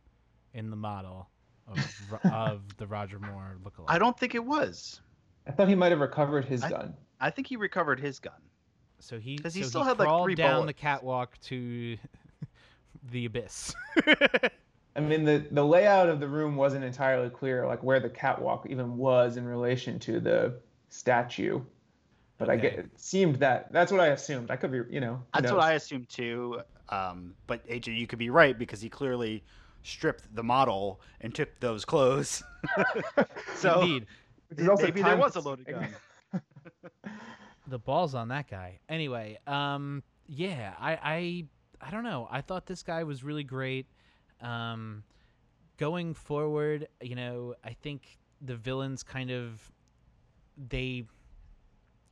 in the model of, of the Roger Moore lookalike? I don't think it was. I thought he might have recovered his I- gun. I think he recovered his gun. So he 'Cause he so still had, like, crawled three down the catwalk to the abyss. I mean, the the layout of the room wasn't entirely clear, like where the catwalk even was in relation to the statue. But I get it seemed that that's what I assumed. I could be, you know. That's knows? what I assumed too. Um, but AJ, you could be right because he clearly stripped the model and took those clothes. so Indeed, also maybe there was a loaded gun. The balls on that guy. Anyway, um, yeah, I, I, I don't know. I thought this guy was really great. Um, going forward, you know, I think the villains kind of they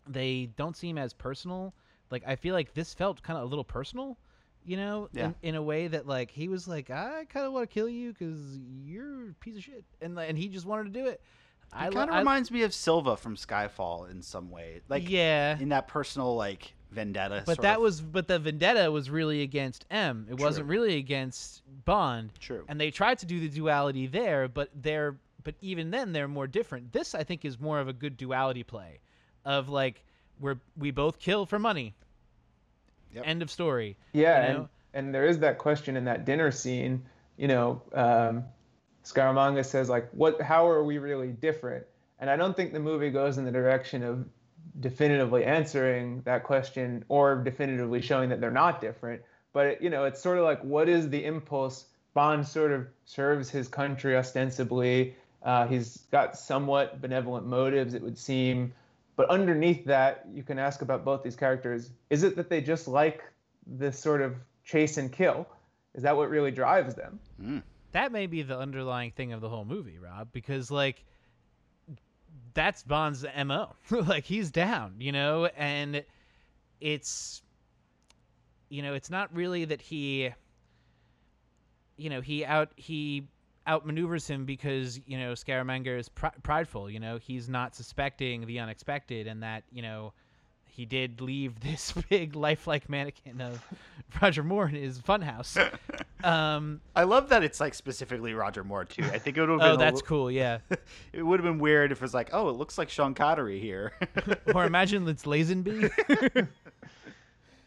they don't seem as personal. Like I feel like this felt kind of a little personal, you know, Yeah. in, in a way that like he was like, I kind of want to kill you because you're a piece of shit, and and he just wanted to do it. I it kind of I- reminds me of Silva from Skyfall in some way, like yeah, in that personal like vendetta. But sort that of- was but the vendetta was really against M. It wasn't really against Bond. true. And they tried to do the duality there, but they're but even then they're more different. This I think is more of a good duality play of like we're we both kill for money. Yep. End of story. Yeah, you and, and there is that question in that dinner scene. You know, um, Scaramanga says like, "What? How are we really different?" And I don't think the movie goes in the direction of definitively answering that question or definitively showing that they're not different. But it, you know, it's sort of like, what is the impulse? Bond sort of serves his country ostensibly. Uh, he's got somewhat benevolent motives, it would seem. But underneath that, you can ask about both these characters. Is it that they just like this sort of chase and kill? Is that what really drives them? Mm. That may be the underlying thing of the whole movie, Rob, because like that's Bond's MO. like he's down, you know, and it's you know, it's not really that he you know, he out he outmaneuvers him because, you know, Scaramanga is pr- prideful, you know, he's not suspecting the unexpected and that, you know, he did leave this big lifelike mannequin of Roger Moore in his funhouse. Um, I love that it's like specifically Roger Moore too. I think it would have been. oh, that's li- cool. Yeah. It would have been weird if it was like, oh, it looks like Sean Connery here. or imagine it's Lazenby.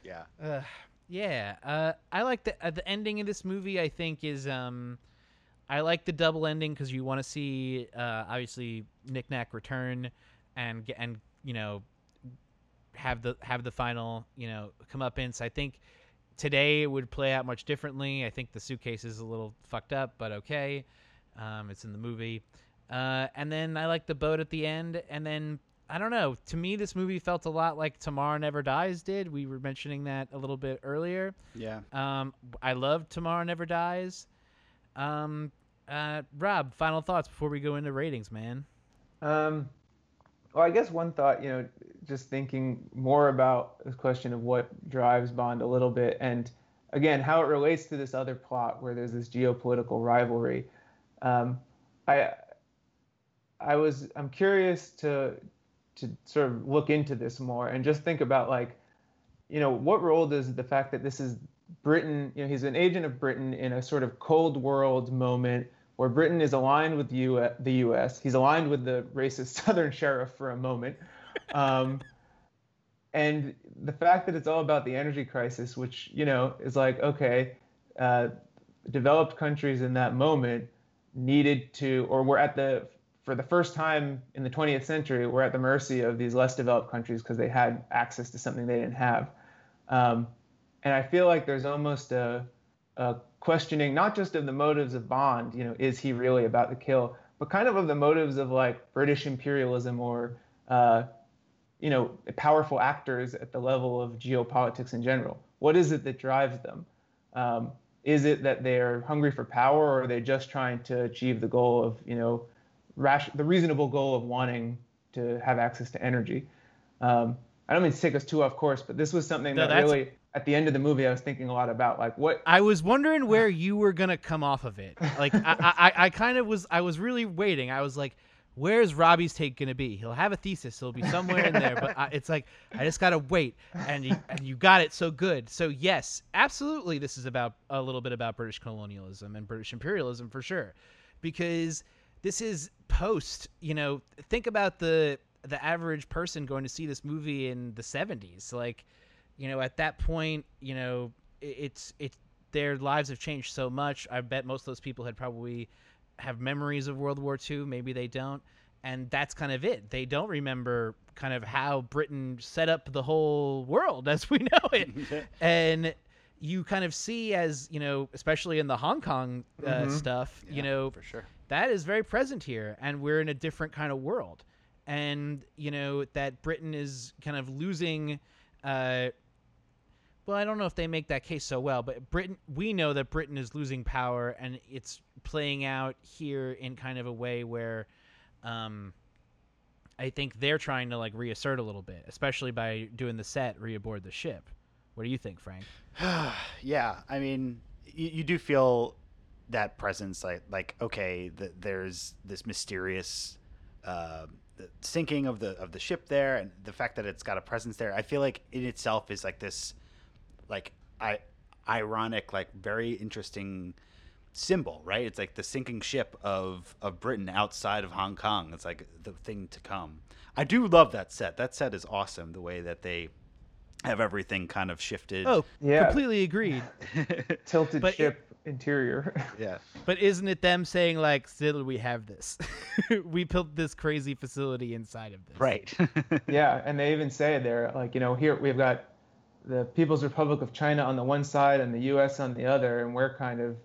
yeah. uh, yeah. Uh, I like the uh, the ending of this movie. I think is um, I like the double ending because you want to see uh, obviously Nick Nack return and and you know have the have the final you know come up comeuppance. I think today it would play out much differently. I think the suitcase is a little fucked up, but okay. Um, it's in the movie. Uh, and then I like the boat at the end. And then I don't know. To me, this movie felt a lot like Tomorrow Never Dies did. We were mentioning that a little bit earlier. Yeah. Um, I love Tomorrow Never Dies. Um, uh, Rob, final thoughts before we go into ratings, man. Um, well, I guess one thought, you know, just thinking more about the question of what drives Bond a little bit, and again, how it relates to this other plot where there's this geopolitical rivalry. Um, I, I was, I'm curious to, to sort of look into this more and just think about like, you know, what role does the fact that this is Britain, you know, he's an agent of Britain in a sort of Cold World moment where Britain is aligned with U- the U.S. He's aligned with the racist Southern sheriff for a moment, um, and the fact that it's all about the energy crisis, which you know is like okay, uh, developed countries in that moment needed to, or were at the for the first time in the 20th century, were at the mercy of these less developed countries because they had access to something they didn't have. Um, and I feel like there's almost a uh, questioning not just of the motives of Bond, you know, is he really about to kill, but kind of of the motives of like British imperialism or, uh, you know, powerful actors at the level of geopolitics in general. What is it that drives them? Um, is it that they're hungry for power, or are they just trying to achieve the goal of, you know, rash- the reasonable goal of wanting to have access to energy? Um, I don't mean to take us too off course, but this was something No, that really, at the end of the movie, I was thinking a lot about, like what I was wondering where you were gonna come off of it. Like I, I, I kind of was. I was really waiting. I was like, "Where's Robbie's take gonna be? He'll have a thesis. He'll be somewhere in there." But I, it's like I just gotta wait, and you, and you got it so good. So yes, absolutely, this is about a little bit about British colonialism and British imperialism for sure, because this is post. You know, think about the the average person going to see this movie in the 70s like you know at that point you know it's it's their lives have changed so much. I bet most of those people had probably have memories of world war ii maybe they don't. And that's kind of it. They don't remember kind of how britain set up the whole world as we know it. And you kind of see as you know especially in the hong kong uh, Mhm. stuff you know for sure. that is very present here. And we're in a different kind of world. And you know that britain is kind of losing uh well i don't know if they make that case so well but britain we know that britain is losing power and it's playing out here in kind of a way where um i think they're trying to like reassert a little bit especially by doing the set reaboard the ship what do you think frank yeah, I mean, you, you do feel that presence, like like okay, the, there's this mysterious uh, sinking of the of the ship there, and the fact that it's got a presence there. I feel like in itself is like this, like I ironic, like very interesting symbol, right? It's like the sinking ship of of Britain outside of Hong Kong. It's like the thing to come. I do love that set. That set is awesome. The way that they have everything kind of shifted. oh Yeah. completely agreed tilted But it- ship interior. yeah. But isn't it them saying like, "Still, we have this. we built this crazy facility inside of this." Right. yeah, and they even say they're like, you know, here we've got the People's Republic of China on the one side and the U.S. on the other, and we're kind of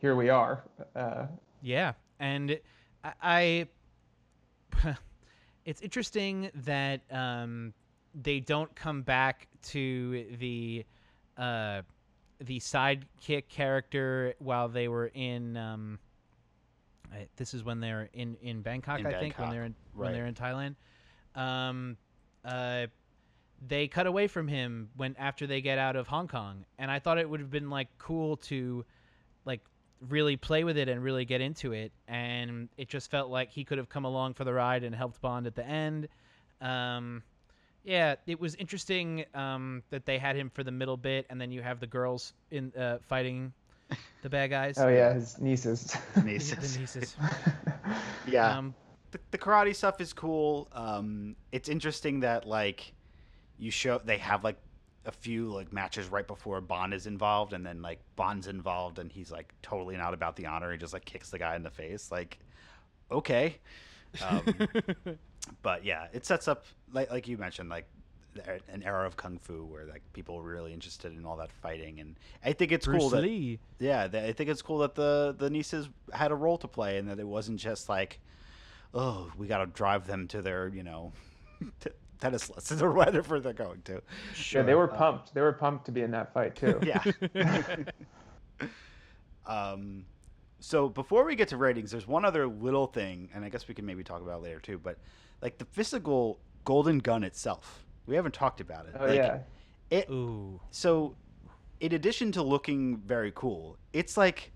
here we are. Uh, Yeah, and I, I it's interesting that um, they don't come back to the uh, the sidekick character while they were in. Um, I- this is when they're in in Bangkok, In I think, when they're in, when they're in Thailand. Um, uh, they cut away from him when after they get out of Hong Kong, and I thought it would have been like cool to like really play with it and really get into it and it just felt like he could have come along for the ride and helped bond at the end um yeah it was interesting um that they had him for the middle bit and then you have the girls in uh fighting the bad guys oh yeah, his nieces. the Nieces. nieces Yeah. um the, the karate stuff is cool. Um, it's interesting that like you show they have like a few like matches right before Bond is involved, and then like Bond's involved, and he's like totally not about the honor. He just like kicks the guy in the face. Like, okay. Um, but yeah, it sets up like like you mentioned like an era of kung fu where like people were really interested in all that fighting, and I think it's Bruce cool that Lee. yeah, th- I think it's cool that the the nieces had a role to play, and that it wasn't just like, oh, we got to drive them to their you know t- tennis lessons or whatever they're going to. Yeah, they were Uh, pumped. They were pumped to be in that fight too. yeah. um, so before we get to ratings, there's one other little thing, and I guess we can maybe talk about it later too. But like the physical golden gun itself, we haven't talked about it. Oh Like, yeah. It Ooh. so in addition to looking very cool it's like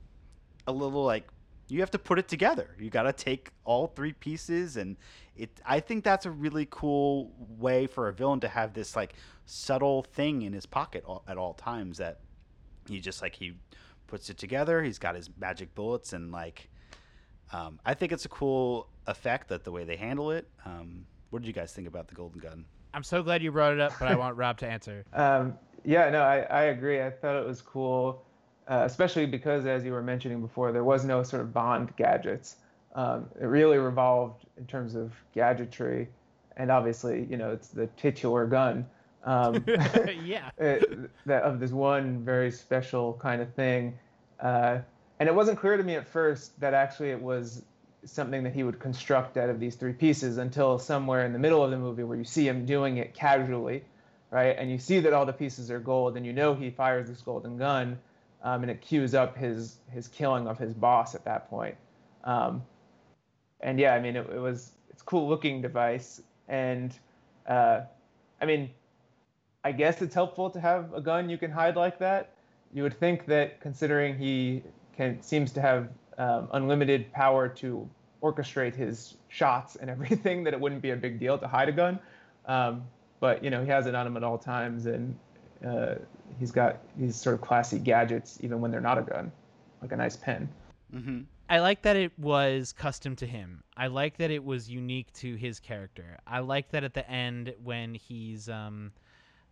a little like you have to put it together you got to take all three pieces and it i think that's a really cool way for a villain to have this like subtle thing in his pocket all, at all times that he just like he puts it together he's got his magic bullets and like um, i think it's a cool effect that the way they handle it um, what did you guys think about the golden gun I'm so glad you brought it up, but I want Rob to answer. Um, yeah, no, I, I agree. I thought it was cool, uh, especially because, as you were mentioning before, there was no sort of Bond gadgets. Um, it really revolved in terms of gadgetry, and obviously, you know, it's the titular gun. Um, yeah. it, that of this one very special kind of thing. Uh, and it wasn't clear to me at first that actually it was something that he would construct out of these three pieces until somewhere in the middle of the movie where you see him doing it casually, right? And you see that all the pieces are gold, and you know he fires this golden gun, um, and it cues up his his killing of his boss at that point. Um, and yeah, I mean, it, it, was it's cool looking device, and uh, I mean, I guess it's helpful to have a gun you can hide like that. You would think that considering he can seems to have um, unlimited power to orchestrate his shots and everything, that it wouldn't be a big deal to hide a gun. Um, but you know, he has it on him at all times, and uh, he's got these sort of classy gadgets even when they're not a gun, like a nice pen. Mm-hmm. I like that it was custom to him. I like that it was unique to his character. I like that at the end when he's um,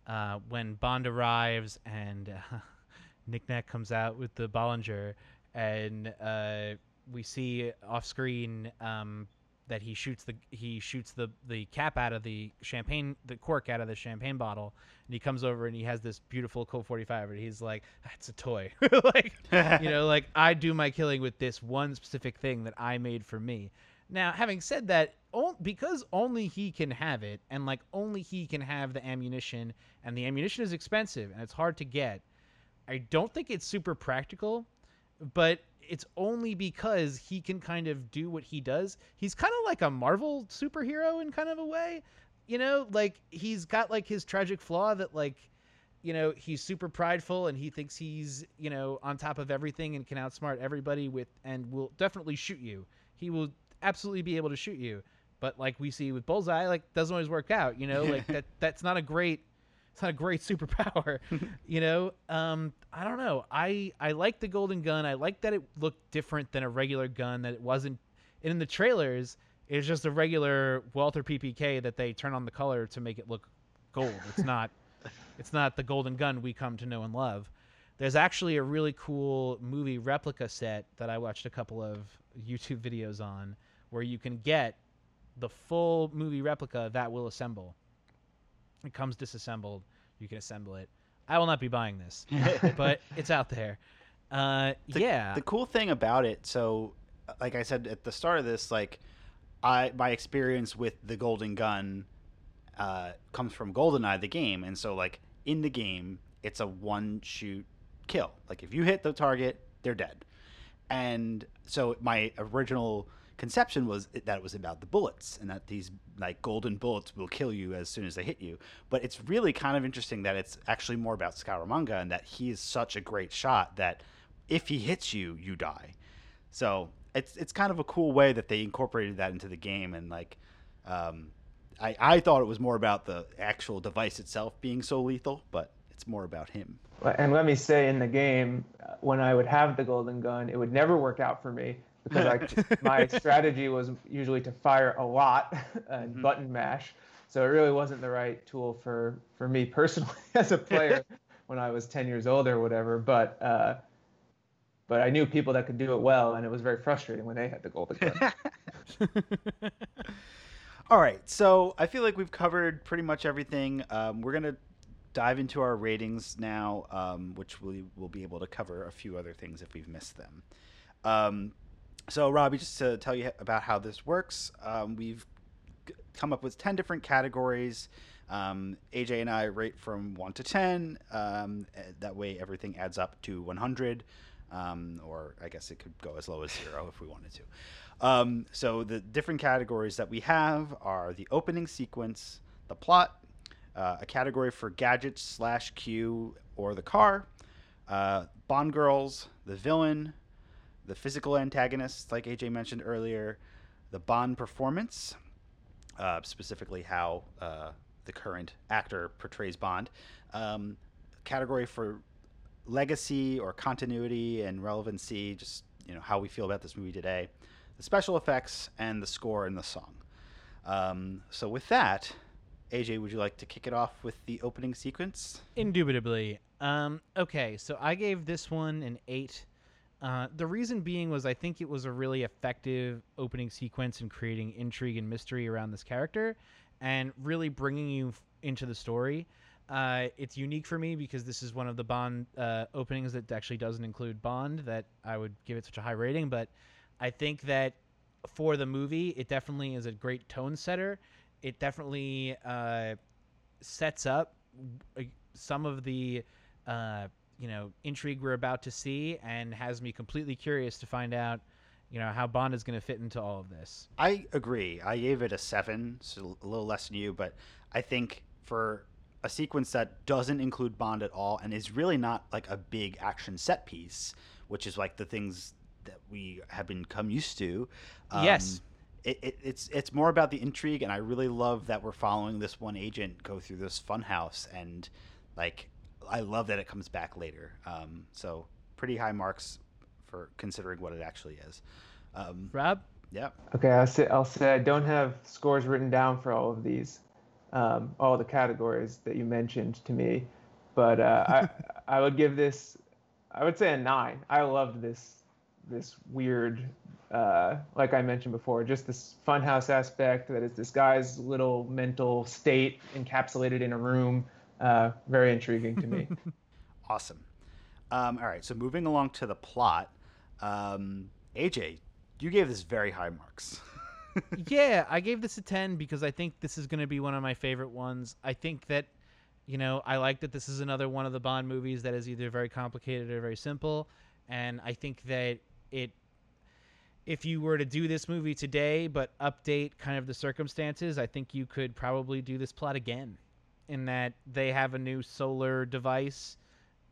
uh, when Bond arrives and uh, Nick Nack comes out with the Bollinger and uh, we see off screen um, that he shoots the he shoots the the cap out of the champagne the cork out of the champagne bottle and he comes over and he has this beautiful Colt 45 and he's like ah, that's a toy. Like you know like I do my killing with this one specific thing that I made for me. Now having said that because only he can have it and like only he can have the ammunition and the ammunition is expensive and it's hard to get I don't think it's super practical but it's only because he can kind of do what he does. He's kind of like a Marvel superhero in kind of a way. You know, like he's got like his tragic flaw that like you know, he's super prideful and he thinks he's, you know, on top of everything and can outsmart everybody with and will definitely shoot you. He will absolutely be able to shoot you. But like we see with Bullseye, like doesn't always work out, you know, like that that's not a great it's not a great superpower, you know. Um, I don't know. I I like the golden gun. I like that it looked different than a regular gun. That it wasn't And in the trailers. It's just a regular Walther PPK that they turn on the color to make it look gold. It's not. it's not the golden gun we come to know and love. There's actually a really cool movie replica set that I watched a couple of YouTube videos on, where you can get the full movie replica that will assemble it comes disassembled. You can assemble it. I will not be buying this, but it's out there. Uh, the, yeah. The cool thing about it, so like I said at the start of this, like I my experience with the Golden Gun uh, comes from GoldenEye, the game, and so like in the game, it's a one shoot kill. Like if you hit the target, they're dead. And so my original conception was that it was about the bullets and that these like golden bullets will kill you as soon as they hit you. But it's really kind of interesting that it's actually more about Scaramanga and that he is such a great shot that if he hits you, you die. So it's it's kind of a cool way that they incorporated that into the game and like um, I, I thought it was more about the actual device itself being so lethal, but it's more about him. And let me say, in the game, when I would have the golden gun, it would never work out for me because I, my strategy was usually to fire a lot and mm-hmm. button mash. So it really wasn't the right tool for, for me personally as a player when I was 10 years old or whatever. But uh, but I knew people that could do it well, and it was very frustrating when they had the golden gun. All right, so I feel like we've covered pretty much everything. Um, we're gonna dive into our ratings now, um, which we will be able to cover a few other things if we've missed them. Um, so, Robbie, just to tell you about how this works, um, we've come up with 10 different categories. Um, AJ and I rate from 1 to 10. Um, eh, that way, everything adds up to 100. Um, or I guess it could go as low as zero if we wanted to. Um, so, the different categories that we have are the opening sequence, the plot, uh, a category for gadgets slash Q or the car, uh, Bond girls, the villain, the physical antagonists, like AJ mentioned earlier, the Bond performance, uh, specifically how uh, the current actor portrays Bond, um, category for legacy or continuity and relevancy, just you know how we feel about this movie today, the special effects, and the score and the song. Um, so with that, AJ, would you like to kick it off with the opening sequence? Indubitably. Um, okay, so I gave this one an eight uh, the reason being was I think it was a really effective opening sequence in creating intrigue and mystery around this character and really bringing you f- into the story. Uh, it's unique for me because this is one of the Bond uh, openings that actually doesn't include Bond. That I would give it such a high rating, but I think that for the movie, it definitely is a great tone setter. It definitely uh, sets up uh, some of the uh, you know intrigue we're about to see, and has me completely curious to find out you know how Bond is going to fit into all of this. I agree. I gave it a seven, so a little less than you, but I think for a sequence that doesn't include Bond at all and is really not like a big action set piece, which is like the things that we have become used to. Um, Yes. It, it, it's it's more about the intrigue, and I really love that we're following this one agent go through this funhouse, and like I love that it comes back later. Um, so pretty high marks for considering what it actually is. Um, Rob, yeah. Okay, I'll say, I'll say I don't have scores written down for all of these, um, all the categories that you mentioned to me, but uh, I I would give this, I would say a nine. I loved this this weird, uh, like I mentioned before, just this funhouse aspect that is this guy's little mental state encapsulated in a room. Uh, very intriguing to me. Awesome. Um, all right, so moving along to the plot, um, AJ, you gave this very high marks. yeah, I gave this a 10 because I think this is going to be one of my favorite ones. I think that, you know, I like that this is another one of the Bond movies that is either very complicated or very simple. And I think that it, if you were to do this movie today but update kind of the circumstances, I think you could probably do this plot again. In that they have a new solar device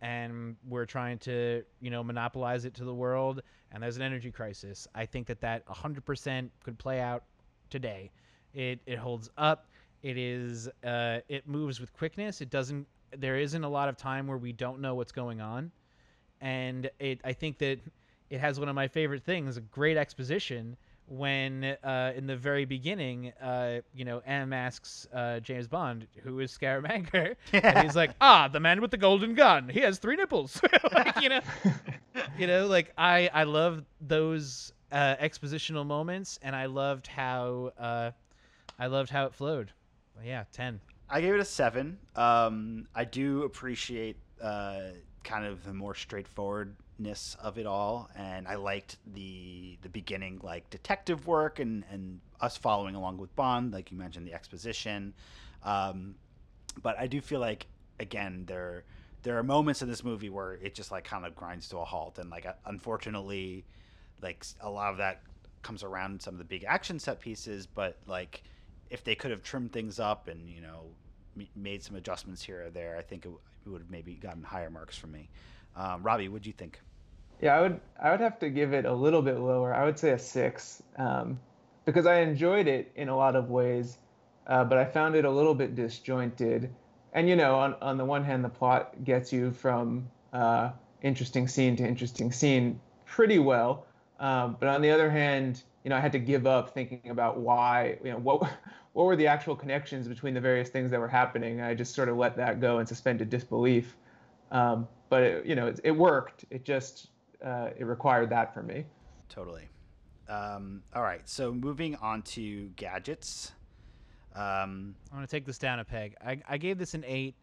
and we're trying to, you know, monopolize it to the world and there's an energy crisis. I think that that 100% could play out today. It it holds up. It is uh, it moves with quickness. It doesn't. There isn't a lot of time where we don't know what's going on, and it. I think that it has one of my favorite things: a great exposition. When uh, in the very beginning, uh, you know, M asks uh, James Bond, "Who is Scaramanga?" and he's like, "Ah, the man with the golden gun. He has three nipples." like, you know, you know like i i love those uh expositional moments and i loved how uh i loved how it flowed yeah 10 I gave it a seven. Um, I do appreciate uh, kind of the more straightforwardness of it all, and I liked the the beginning, like detective work, and and us following along with Bond, like you mentioned, the exposition. Um, but I do feel like again there there are moments in this movie where it just like kind of grinds to a halt, and like unfortunately, like a lot of that comes around some of the big action set pieces, but like if they could have trimmed things up and you know made some adjustments here or there, I think it, would have maybe gotten higher marks from me. Um, Robbie, what do you think? Yeah, I would I would have to give it a little bit lower. I would say a six, um, because I enjoyed it in a lot of ways, uh, but I found it a little bit disjointed. And you know, on on the one hand, the plot gets you from uh, interesting scene to interesting scene pretty well, um, but on the other hand, you know, I had to give up thinking about why, you know, what what were the actual connections between the various things that were happening. I just sort of let that go and suspended disbelief. Um, but it, you know, it, it worked. It just uh, it required that for me. Totally. Um, all right, so moving on to gadgets. Um, i'm gonna take this down a peg i, I gave this an 8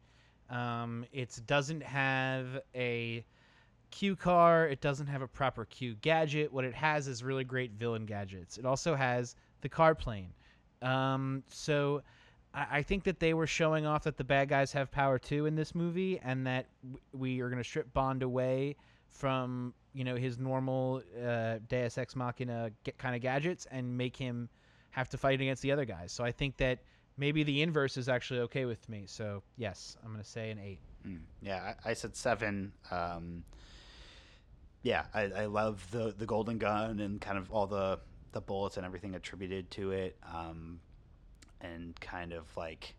um it doesn't have a q car it doesn't have a proper q gadget what it has is really great villain gadgets it also has the car plane um so I I think that they were showing off that the bad guys have power too in this movie, and that w- we are going to strip Bond away from you know his normal uh, Deus Ex Machina kind of gadgets and make him have to fight against the other guys. So I think that maybe the inverse is actually okay with me. So yes, I'm to say an eight. mm, yeah, I, I said seven. Um, yeah, I, I love the the golden gun and kind of all the the bullets and everything attributed to it, um, and kind of like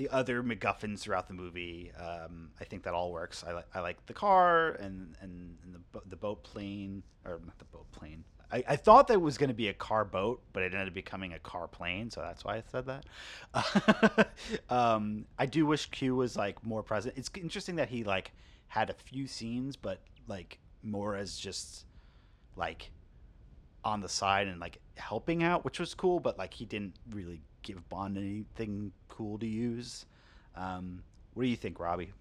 the other MacGuffins throughout the movie. Um, I think that all works. I, li- I like the car and and, and the bo- the boat plane or not the boat plane. I, I thought that was going to be a car boat, but it ended up becoming a car plane, so that's why I said that. um, I do wish Q was like more present. It's interesting that he like had a few scenes, but like more as just like on the side and like helping out, which was cool, but like he didn't really give Bond anything cool to use. Um, what What do you think, Robbie?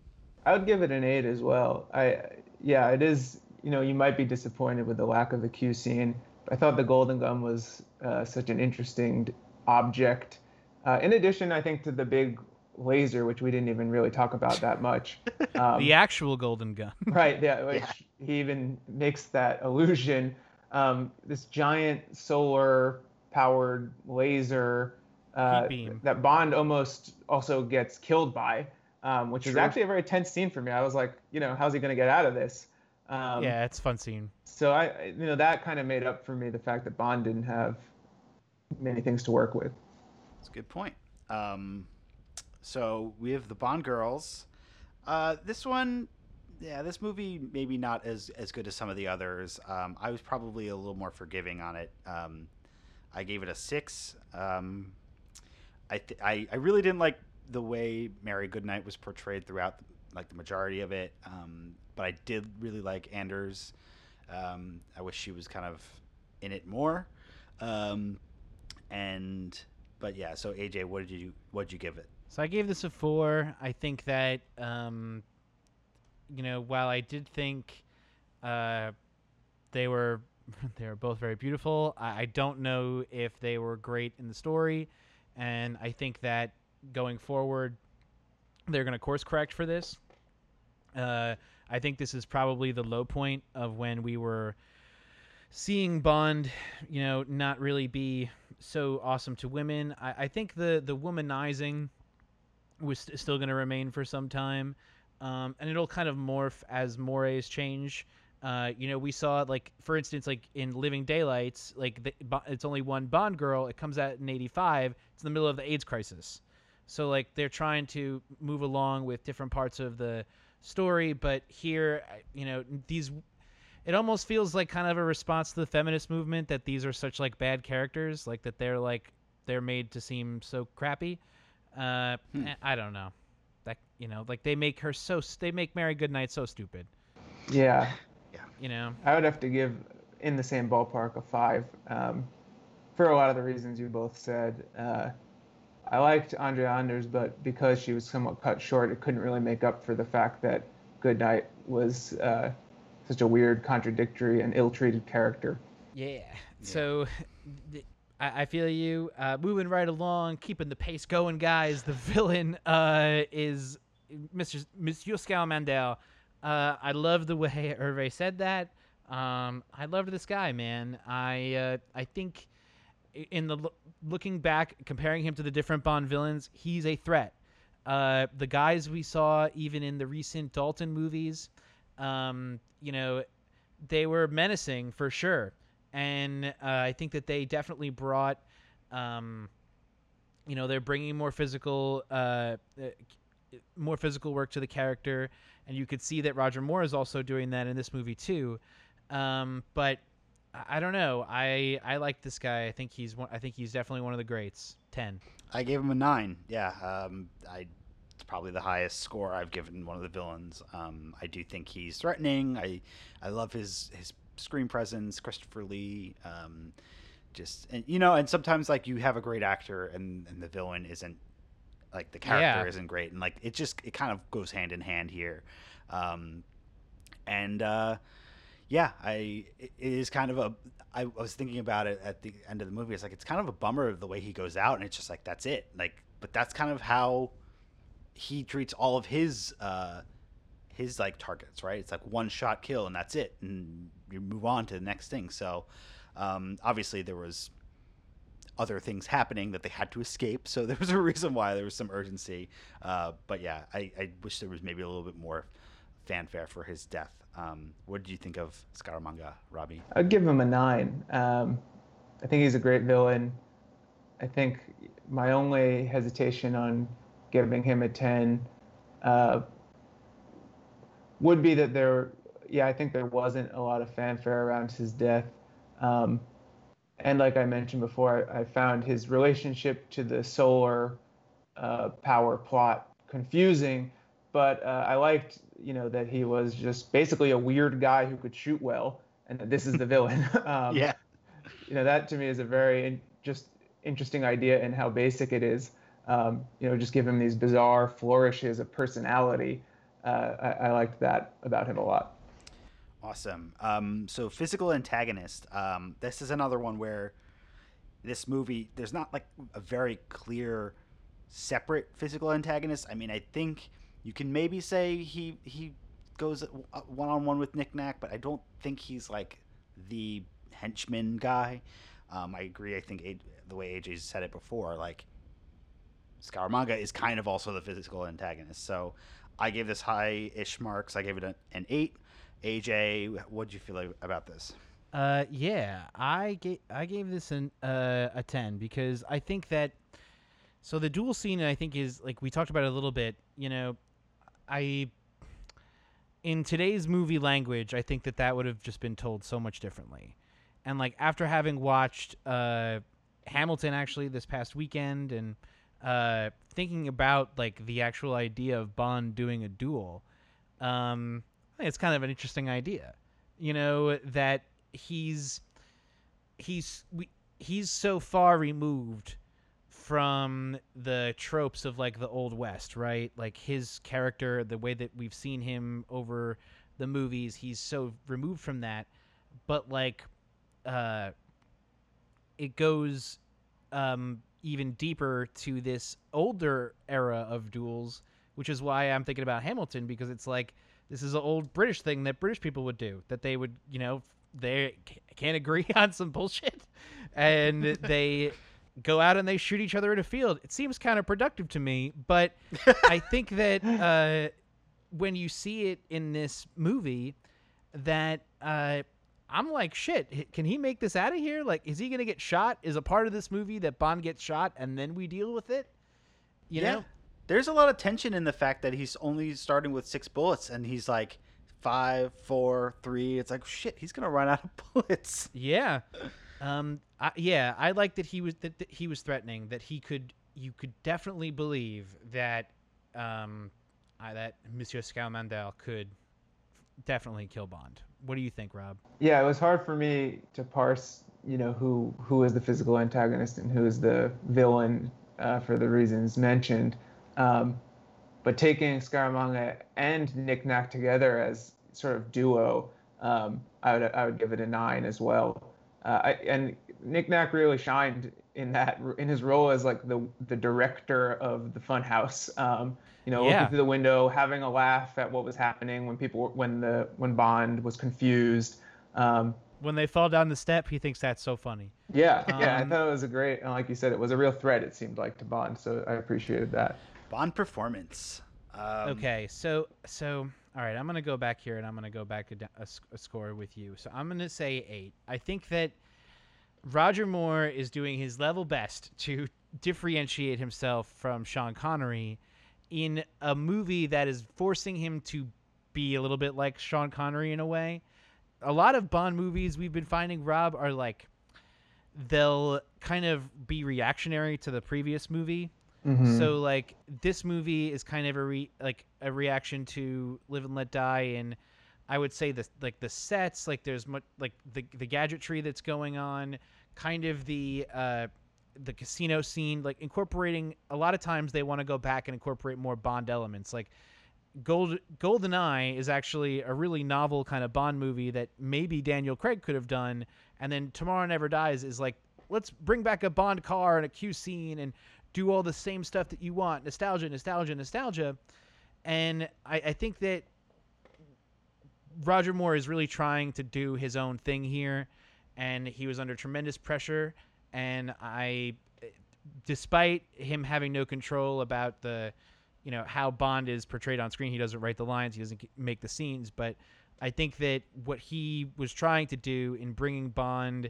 I would give it an eight as well. I yeah, it is. You know, you might be disappointed with the lack of the Q scene. I thought the Golden Gun was uh, such an interesting object. Uh, in addition, I think to the big laser, which we didn't even really talk about that much. Um, the actual Golden Gun. right. Yeah. Which yeah. he even makes that illusion. Um, this giant solar powered laser uh, that Bond almost also gets killed by, um, which True. is actually a very tense scene for me. I was like, you know, how's he going to get out of this? Um, yeah, it's fun scene. So I, you know, that kind of made up for me the fact that Bond didn't have many things to work with. That's a good point. Um, so we have the Bond girls. Uh, this one, yeah, this movie maybe not as as good as some of the others. Um, I was probably a little more forgiving on it. Um, I gave it a six. Um, I, th- I I really didn't like the way Mary Goodnight was portrayed throughout, like the majority of it. Um, but I did really like Anders. Um, I wish she was kind of in it more. Um, and but yeah, so AJ, what did you what did you give it? So I gave this a four. I think that um, you know, while I did think uh, they were they were both very beautiful, I, I don't know if they were great in the story, and I think that going forward, they're going to course correct for this. Uh, I think this is probably the low point of when we were seeing Bond, you know, not really be so awesome to women. I, I think the the womanizing was st- still going to remain for some time, um, and it'll kind of morph as mores change. Uh, you know, we saw like, for instance, like in Living Daylights, like the, it's only one Bond girl. It comes out in '85. It's in the middle of the AIDS crisis, so like they're trying to move along with different parts of the story. But here, you know, these it almost feels like kind of a response to the feminist movement that these are such like bad characters, like that they're like they're made to seem so crappy. Uh, hmm. I don't know. That you know, like they make her so they make Mary Goodnight so stupid. Yeah. Yeah. You know. I would have to give in the same ballpark a five, um, for a lot of the reasons you both said. Uh, I liked Andrea Anders, but because she was somewhat cut short, it couldn't really make up for the fact that Goodnight was uh, such a weird, contradictory, and ill-treated character. Yeah. yeah. So. I, I feel you. Uh, moving right along, keeping the pace going, guys. The villain uh, is Mr. Monsieur Scamandel. Uh, I love the way Hervé said that. Um, I loved this guy, man. I uh, I think in the looking back, comparing him to the different Bond villains, he's a threat. Uh, the guys we saw even in the recent Dalton movies, um, you know, they were menacing for sure and uh, I think that they definitely brought, um, you know, they're bringing more physical, uh, uh, more physical work to the character, and you could see that Roger Moore is also doing that in this movie too. Um, but I don't know. I I like this guy. I think he's one. I think he's definitely one of the greats. Ten. I gave him a nine. Yeah. Um, I it's probably the highest score I've given one of the villains. Um, I do think he's threatening. I I love his his screen presence, Christopher Lee, um, just and you know, and sometimes like you have a great actor and, and the villain isn't like the character yeah. isn't great, and like it just it kind of goes hand in hand here, um, and uh, yeah, I it is kind of a I was thinking about it at the end of the movie. It's like it's kind of a bummer of the way he goes out, and it's just like that's it. Like, but that's kind of how he treats all of his uh, his like targets, right? It's like one shot kill and that's it, and you move on to the next thing. So um, obviously there was other things happening that they had to escape, so there was a reason why there was some urgency. Uh, but yeah, I, I, wish there was maybe a little bit more fanfare for his death. Um, what did you think of Scaramanga, Robbie? I'd give him a nine. Um, I think he's a great villain. I think my only hesitation on giving him a ten. Uh, would be that there, yeah, I think there wasn't a lot of fanfare around his death. Um, and like I mentioned before, I, I, found his relationship to the solar uh, power plot confusing, but uh, I liked, you know, that he was just basically a weird guy who could shoot well, and that this is the villain. um, yeah. You know, that to me is a very in, just interesting idea and how basic it is. um, you know, just give him these bizarre flourishes of personality. Uh, I, I liked that about him a lot. Awesome. Um, so physical antagonist. Um, this is another one where this movie there's not like a very clear separate physical antagonist. I mean, I think you can maybe say he he goes one on one with Nick Nack, but I don't think he's like the henchman guy. Um, I agree. I think the way AJ said it before, like Scaramanga is kind of also the physical antagonist. So I gave this high-ish marks. I gave it an eight. AJ, what did you feel about this? Uh, yeah, I gave I gave this an uh, a ten because I think that so the duel scene I think is like we talked about a little bit. You know, I in today's movie language, I think that that would have just been told so much differently. And like after having watched uh, Hamilton actually this past weekend and uh, thinking about like the actual idea of Bond doing a duel, um, Think it's kind of an interesting idea. You know that he's he's we, he's so far removed from the tropes of like the old west right like his character the way that we've seen him over the movies he's so removed from that but like uh it goes um even deeper to this older era of duels which is why i'm thinking about hamilton because it's like this is an old british thing that british people would do that they would you know they can't agree on some bullshit and they go out and they shoot each other in a field. It seems counterproductive to me, but I think that uh, when you see it in this movie, that uh, I'm like, shit, can he make this out of here? Like, is he gonna get shot? Is a part of this movie that Bond gets shot and then we deal with it? You yeah. know, there's a lot of tension in the fact that he's only starting with six bullets, and he's like five, four, three. It's like shit, he's gonna run out of bullets. Yeah. Um. I, yeah, I like that he was that, that he was threatening that he could. You could definitely believe that, um, uh, that Monsieur Scalmandel could definitely kill Bond. What do you think, Rob? Yeah, it was hard for me to parse, you know, who who is the physical antagonist and who is the villain uh, for the reasons mentioned. Um, but taking Scaramanga and Nick Nack together as sort of duo, um, I would I would give it a nine as well. Uh, I, and Nick Nack really shined in that in his role as like the the director of the funhouse. Um, you know, Yeah. looking through the window, having a laugh at what was happening when people when the when Bond was confused. Um, When they fall down the step, he thinks that's so funny. yeah, yeah, I Um, thought it was a great, and like you said, it was a real threat. It seemed like to Bond, so I appreciated that. Bond performance. Um, Okay, so so all right, I'm gonna go back here and I'm gonna go back a, a a score with you. So I'm gonna say eight. I think that Roger Moore is doing his level best to differentiate himself from Sean Connery in a movie that is forcing him to be a little bit like Sean Connery in a way. A lot of Bond movies we've been finding Rob are like they'll kind of be reactionary to the previous movie. Mm-hmm. So like this movie is kind of a re- like a reaction to Live and Let Die, and I would say the like the sets, like there's much like the the gadgetry that's going on, kind of the uh, the casino scene, like incorporating. A lot of times they want to go back and incorporate more Bond elements, like. Gold Goldeneye is actually a really novel kind of Bond movie that maybe Daniel Craig could have done, and then Tomorrow Never Dies is like let's bring back a Bond car and a Q scene and do all the same stuff that you want. Nostalgia nostalgia nostalgia. And I, I think that roger moore is really trying to do his own thing here and he was under tremendous pressure. And i despite him having no control about the you know how bond is portrayed on screen he doesn't write the lines he doesn't make the scenes but i think that what he was trying to do in bringing bond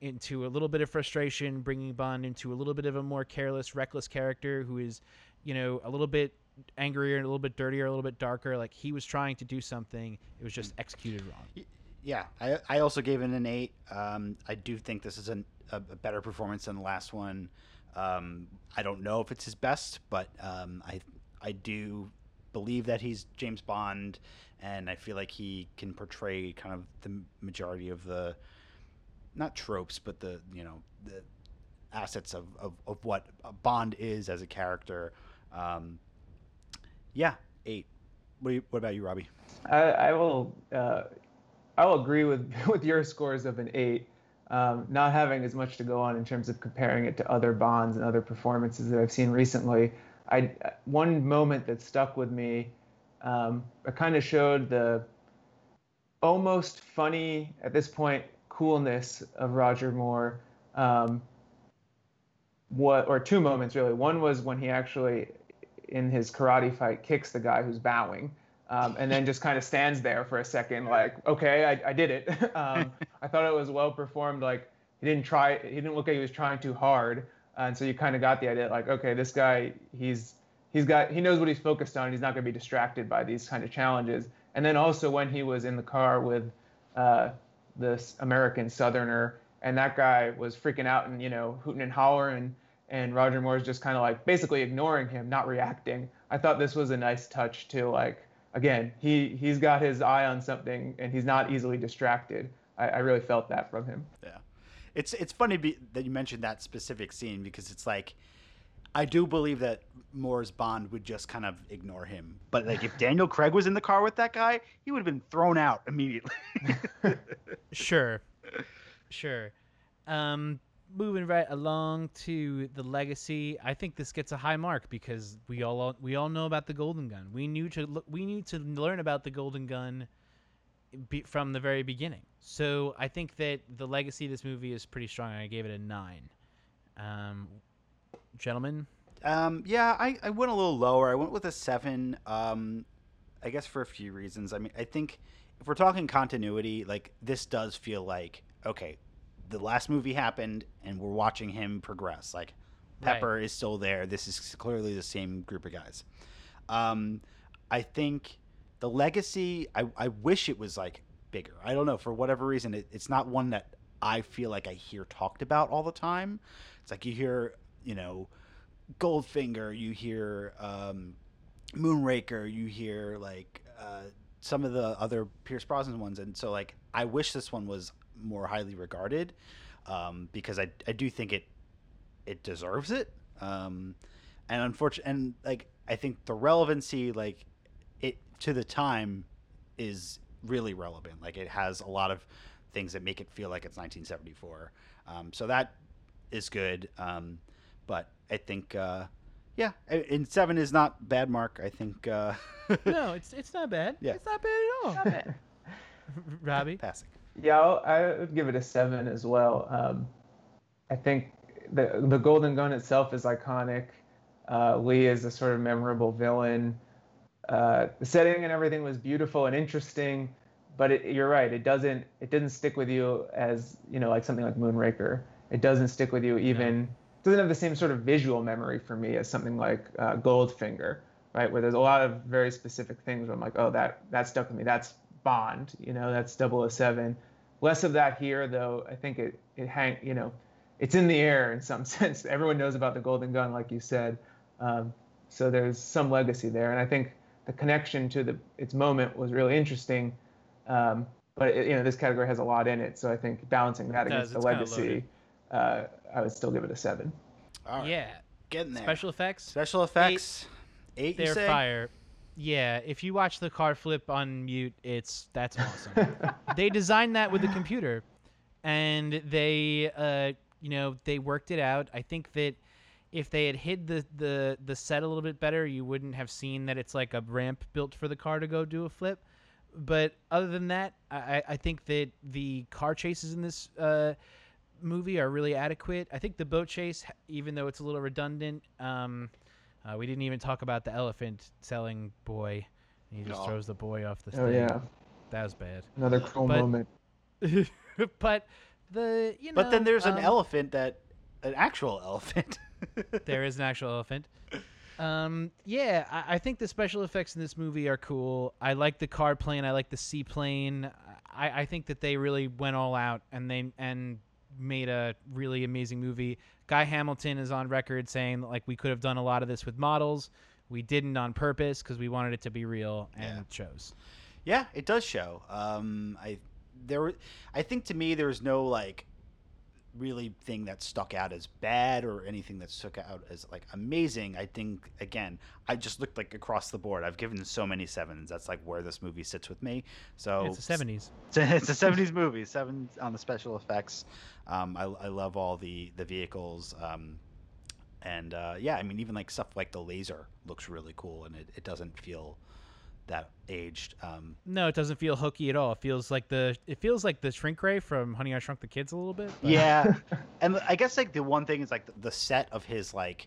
into a little bit of frustration, bringing Bond into a little bit of a more careless, reckless character who is, you know, a little bit angrier, a little bit dirtier, a little bit darker. Like he was trying to do something, it was just executed wrong. Yeah, I, I also gave it an eight. Um, I do think this is an, a, a better performance than the last one. Um, I don't know if it's his best, but um, I I do believe that he's James Bond, and I feel like he can portray kind of the majority of the not tropes, but the you know the assets of, of, of what Bond is as a character. Um, yeah, eight. What, you, what about you, Robbie? I, I will. Uh, I will agree with with your scores of an eight. Um, not having as much to go on in terms of comparing it to other Bonds and other performances that I've seen recently. I one moment that stuck with me. Um, it kind of showed the almost funny at this point coolness of Roger Moore. Um, what or two moments really. One was when he actually in his karate fight kicks the guy who's bowing. Um, and then just kind of stands there for a second, like, okay, I, I did it. um, I thought it was well performed. Like he didn't try, he didn't look like he was trying too hard, and so you kind of got the idea, like, okay, this guy, he's he's got, he knows what he's focused on. He's not going to be distracted by these kind of challenges. And then also when he was in the car with uh, this American Southerner, and that guy was freaking out and you know hooting and hollering and Roger Moore's just kind of like basically ignoring him, not reacting. I thought this was a nice touch to like again, he he's got his eye on something and he's not easily distracted. I, I really felt that from him. Yeah, it's it's funny be, that you mentioned that specific scene because it's like I do believe that Moore's Bond would just kind of ignore him, but like if Daniel Craig was in the car with that guy, he would have been thrown out immediately. sure, sure. Um, moving right along to the legacy, I think this gets a high mark because we all we all know about the Golden Gun. We knew to we need to learn about the Golden Gun be, from the very beginning. So I think that the legacy of this movie is pretty strong. I gave it a nine. Um, gentlemen. Um, yeah, I, I went a little lower. I went with a seven. Um, I guess for a few reasons. I mean, I think if we're talking continuity, like this does feel like okay, the last movie happened and we're watching him progress. Like Pepper right. is still there. This is clearly the same group of guys. Um, I think the legacy. I, I wish it was like bigger. I don't know for whatever reason. It, it's not one that I feel like I hear talked about all the time. It's like you hear, you know, Goldfinger. You hear um, Moonraker. You hear like uh, some of the other Pierce Brosnan ones, and so like I wish this one was more highly regarded um, because I, I do think it it deserves it. Um, and unfortunately, and like I think the relevancy, like it to the time, is really relevant. Like it has a lot of things that make it feel like it's 1974. Um, so that is good. Um, but I think, uh, yeah, and seven is not bad. Mark, I think. Uh, no, it's it's not bad. Yeah. it's not bad at all. Not bad. Robbie, passing. Yeah, I'll, I would give it a seven as well. Um, I think the the Golden Gun itself is iconic. Uh, Lee is a sort of memorable villain. Uh, the setting and everything was beautiful and interesting, but it, you're right. It doesn't it didn't stick with you as you know like something like Moonraker. It doesn't stick with you even. Doesn't have the same sort of visual memory for me as something like uh, Goldfinger, right? Where there's a lot of very specific things where I'm like, oh, that that stuck with me. That's Bond, you know, that's 007. Less of that here, though. I think it it hang you know, it's in the air in some sense. Everyone knows about the Golden Gun, like you said. Um, so there's some legacy there, and I think the connection to the its moment was really interesting. Um, but it, you know, this category has a lot in it, so I think balancing that against the legacy, uh, I would still give it a seven. All right. Yeah, getting there. Special effects. Special effects. Eight. Eight they're fire. Yeah, if you watch the car flip on mute, it's that's awesome. they designed that with the computer, and they, uh, you know, they worked it out. I think that if they had hid the, the the set a little bit better, you wouldn't have seen that it's like a ramp built for the car to go do a flip. But other than that, I, I think that the car chases in this uh, movie are really adequate. I think the boat chase, even though it's a little redundant, um, uh, we didn't even talk about the elephant selling boy. He just no. throws the boy off the stage. Oh yeah, that was bad. Another cruel but, moment. but the you know. But then there's um, an elephant that an actual elephant. there is an actual elephant. Um, yeah, I, I, think the special effects in this movie are cool. I like the car plane. I like the seaplane. I, I think that they really went all out and they and made a really amazing movie. Guy Hamilton is on record saying like we could have done a lot of this with models. We didn't on purpose because we wanted it to be real, and yeah. it shows. Yeah, it does show. Um, I there, I think to me there was no like really thing that stuck out as bad or anything that stuck out as like amazing. I think again, I just looked like across the board. I've given so many sevens. That's like where this movie sits with me. So it's the seventies. It's a seventies movie. Seven on the special effects. Um, I, I love all the the vehicles. Um, and uh, yeah, I mean even like stuff like the laser looks really cool, and it, it doesn't feel that aged. Um, No, it doesn't feel hooky at all. It feels like the it feels like the shrink ray from Honey I Shrunk the Kids a little bit. but- Yeah, and I guess like the one thing is like the, the set of his like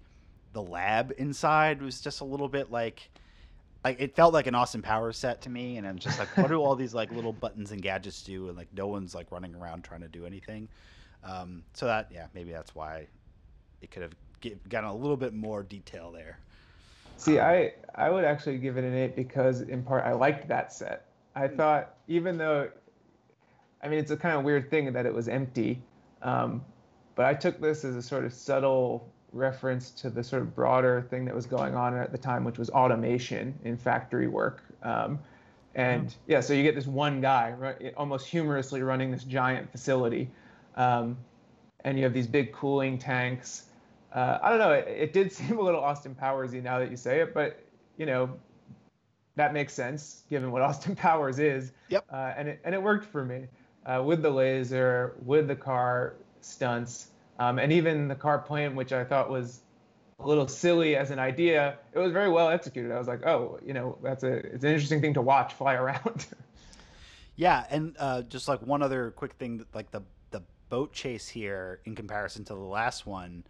the lab inside was just a little bit like like it felt like an Austin Powers set to me, and I'm just like, what do all these like little buttons and gadgets do? And like no one's like running around trying to do anything. Um, so that yeah, maybe that's why it could have get, gotten a little bit more detail there. See, I I would actually give it an eight because in part I liked that set. I thought even though, I mean, it's a kind of weird thing that it was empty, um, but I took this as a sort of subtle reference to the sort of broader thing that was going on at the time, which was automation in factory work. Um, and yeah, so you get this one guy, right, almost humorously running this giant facility, um, and you have these big cooling tanks uh, I don't know. It, it, did seem a little Austin Powersy now that you say it, but you know, that makes sense given what Austin Powers is. Yep. Uh, and it and it worked for me uh, with the laser, with the car stunts, um, and even the car plane, which I thought was a little silly as an idea. It was very well executed. I was like, oh, you know, that's a it's an interesting thing to watch fly around. Yeah, and uh, just like one other quick thing, like the the boat chase here in comparison to the last one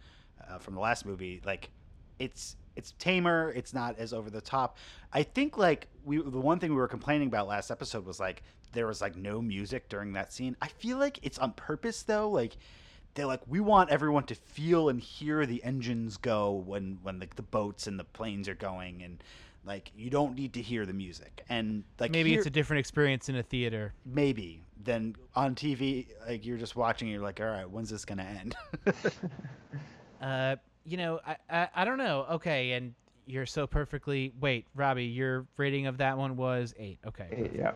uh, from the last movie, like it's it's tamer. It's not as over the top. I think like we the one thing we were complaining about last episode was like there was like no music during that scene. I feel like it's on purpose though. Like they're like we want everyone to feel and hear the engines go when when like the boats and the planes are going and like you don't need to hear the music and like maybe here- it's a different experience in a theater. maybe then on TV like you're just watching you're like all right when's this gonna end Uh, you know, I, I I don't know. Okay, and you're so perfectly. Wait, Robbie, your rating of that one was eight. Okay. Eight, yeah.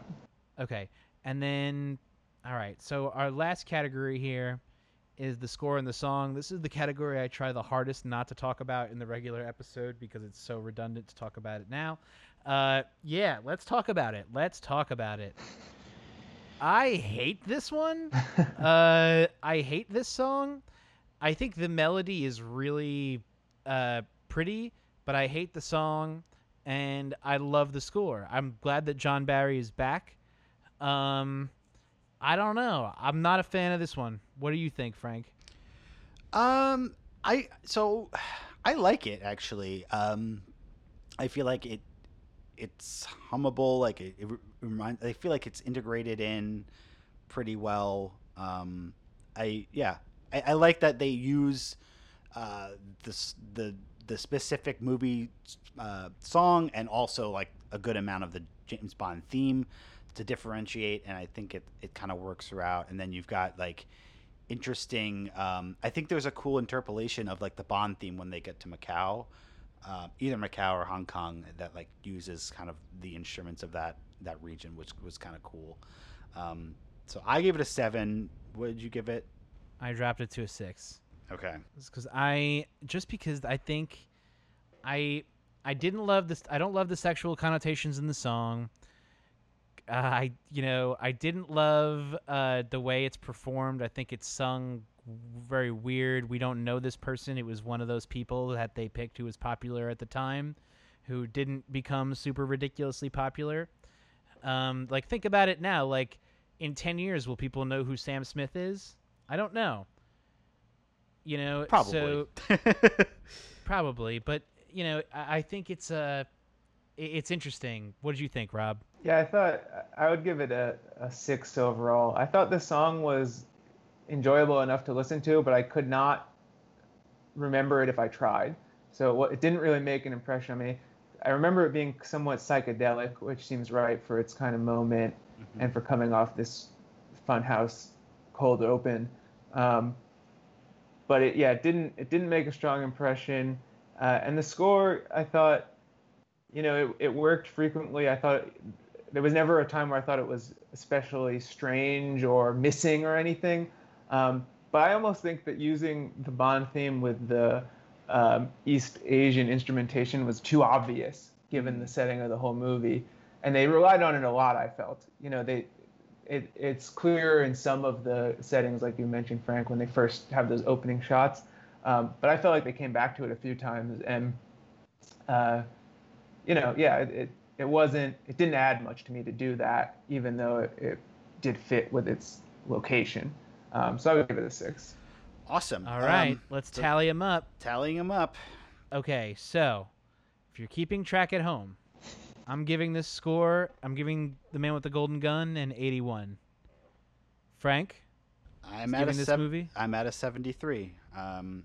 Okay. And then, all right. So our last category here is the score and the song. This is the category I try the hardest not to talk about in the regular episode because it's so redundant to talk about it now. Uh, yeah, let's talk about it. Let's talk about it. I hate this one. uh, I hate this song. I think the melody is really uh, pretty, but I hate the song, and I love the score. I'm glad that John Barry is back. Um, I don't know. I'm not a fan of this one. What do you think, Frank? um I so I like it actually um I feel like it it's hummable like it, it remind I feel like it's integrated in pretty well um I yeah I, I like that they use uh this the the specific movie uh, song and also like a good amount of the James Bond theme to differentiate and I think it it kind of works throughout and then you've got like interesting um, I think there's a cool interpolation of like the Bond theme when they get to Macau uh, either Macau or Hong Kong that like uses kind of the instruments of that that region which was kind of cool. Um, so I gave it a seven. What did you give it I dropped it to a six. okay because I just because I think I I didn't love this. I don't love the sexual connotations in the song. Uh, I you know I didn't love uh, the way it's performed. I think it's sung very weird. We don't know this person. It was one of those people that they picked who was popular at the time, who didn't become super ridiculously popular. Um, like think about it now. Like in ten years, will people know who Sam Smith is? I don't know. You know, probably So, probably, but you know, I, I think it's uh, it's interesting. What did you think, Rob? Yeah, I thought I would give it a, a six overall. I thought the song was enjoyable enough to listen to, but I could not remember it if I tried. So it didn't really make an impression on me. I remember it being somewhat psychedelic, which seems right for its kind of moment and for coming off this funhouse cold open. Um, but it, yeah, it didn't it didn't make a strong impression. Uh, and the score, I thought, you know, it, it worked frequently. I thought there was never a time where I thought it was especially strange or missing or anything. Um, but I almost think that using the Bond theme with the um, East Asian instrumentation was too obvious given the setting of the whole movie, and they relied on it a lot. I felt, you know, they it, it's clear in some of the settings, like you mentioned, Frank, when they first have those opening shots. Um, but I felt like they came back to it a few times, and uh, you know, yeah, it, it, it wasn't, it didn't add much to me to do that, even though it, it did fit with its location. Um, so I would give it a six. Awesome. All right, Um, let's tally them up. tallying them up. Okay, so if you're keeping track at home, I'm giving this score. I'm giving the man with the golden gun an 81. Frank, I'm at a this sev- movie? I'm at a 73. Um,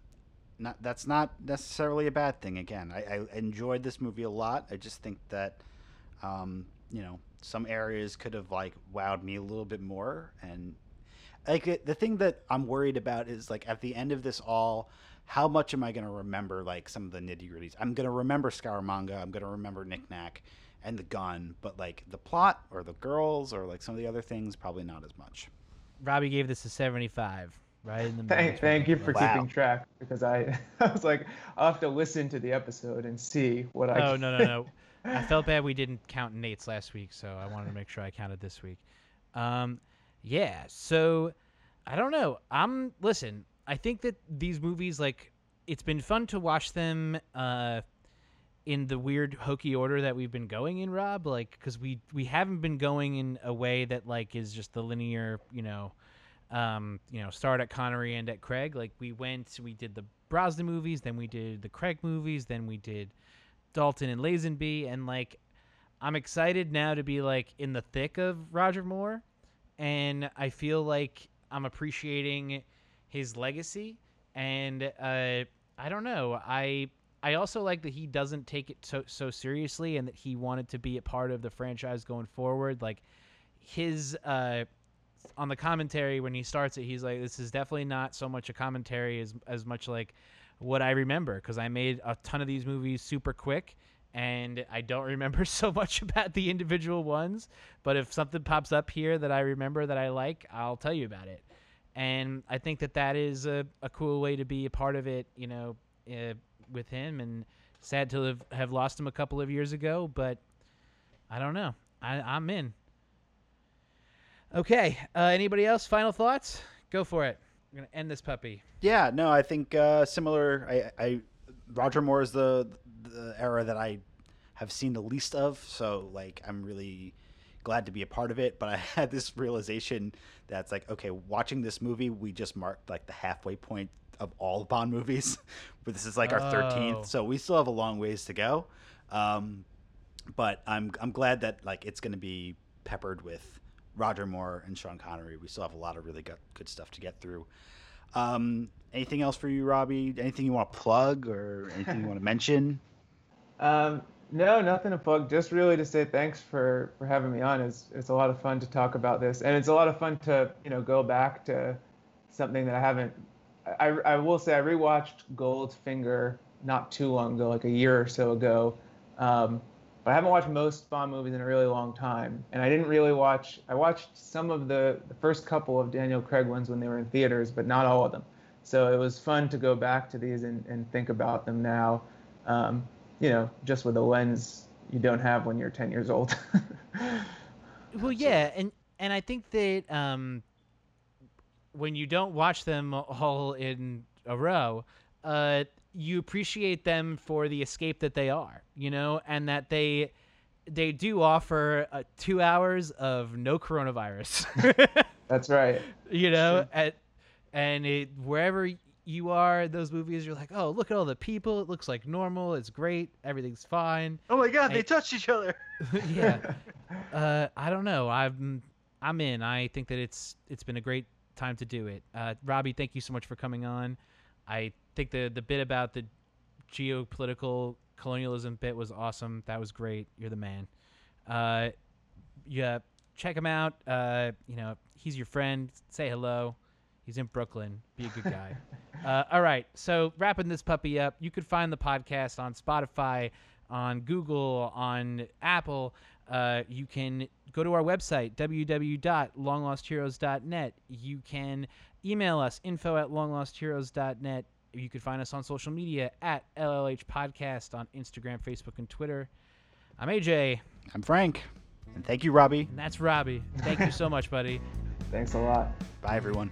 not that's not necessarily a bad thing. Again, I, I enjoyed this movie a lot. I just think that, um, you know, some areas could have like wowed me a little bit more. And like it, the thing that I'm worried about is like at the end of this all, how much am I going to remember like some of the nitty gritties? I'm going to remember Scaramanga. I'm going to remember Nick Nack and the gun, but like the plot or the girls or like some of the other things, probably not as much. Robbie gave this a 75, right in the middle. Thank, thank you for Wow. keeping track because I, I was like, I'll have to listen to the episode and see what I. Oh no no no! I felt bad we didn't count Nate's last week, so I wanted to make sure I counted this week. Um, yeah. So I don't know. I'm listen. I think that these movies, like, it's been fun to watch them uh, in the weird hokey order that we've been going in, Rob. Like, because we we haven't been going in a way that like is just the linear, you know. Um, you know, start at Connery and at Craig. Like we went, we did the Brosnan movies, then we did the Craig movies, then we did Dalton and Lazenby, and like I'm excited now to be like in the thick of Roger Moore, and I feel like I'm appreciating his legacy, and uh, I don't know, I I also like that he doesn't take it so so seriously, and that he wanted to be a part of the franchise going forward, like his uh on the commentary when he starts it he's like this is definitely not so much a commentary as as much like what I remember because I made a ton of these movies super quick and I don't remember so much about the individual ones. But if something pops up here that I remember that I like, I'll tell you about it. And I think that that is a, a cool way to be a part of it, you know, uh, with him. And sad to have, have lost him a couple of years ago, but I don't know. I, I'm in. Okay. Uh, anybody else? Final thoughts? Go for it. We're gonna end this puppy. Yeah, no, I think uh, similar. I, I Roger Moore is the the era that I have seen the least of, so like I'm really glad to be a part of it. But I had this realization that's like, okay, watching this movie, we just marked like the halfway point of all Bond movies. but this is like our Oh. thirteenth, so we still have a long ways to go. Um, but I'm I'm glad that like it's going to be peppered with Roger Moore and Sean Connery. We still have a lot of really good good stuff to get through. Um, anything else for you, Robbie? Anything you want to plug or anything you want to mention? Um, no, nothing to plug. Just really to say thanks for for having me on. It's it's a lot of fun to talk about this, and it's a lot of fun to you know go back to something that I haven't. I I will say I rewatched Goldfinger not too long ago, like a year or so ago. Um, but I haven't watched most Bond movies in a really long time, and I didn't really watch. I watched some of the the first couple of Daniel Craig ones when they were in theaters, but not all of them. So it was fun to go back to these and, and think about them now. Um, you know, just with a lens you don't have when you're 10 years old. Well, yeah, and and I think that um, when you don't watch them all in a row, uh, you appreciate them for the escape that they are, you know, and that they they do offer uh, two hours of no coronavirus, That's right. you know, at and it, wherever you are in those movies, you're like, oh, look at all the people. It looks like normal. It's great. Everything's fine. Oh my god, I- they touched each other. yeah. Uh, I don't know. I'm I'm in. I think that it's it's been a great time to do it. Uh, Robbie, thank you so much for coming on. I think the the bit about the geopolitical colonialism bit was awesome. That was great. You're the man. Uh, yeah, check him out. Uh, you know, he's your friend. Say hello. He's in Brooklyn. Be a good guy. uh, all right. So wrapping this puppy up, you could find the podcast on Spotify, on Google, on Apple. Uh, you can go to our website, www.longlostheroes.net. You can email us, info at longlostheroes.net. You can find us on social media at LLH Podcast on Instagram, Facebook, and Twitter. I'm AJ, I'm Frank. And thank you, Robbie. and that's Robbie. Thank you so much, buddy. Thanks a lot. Bye, everyone.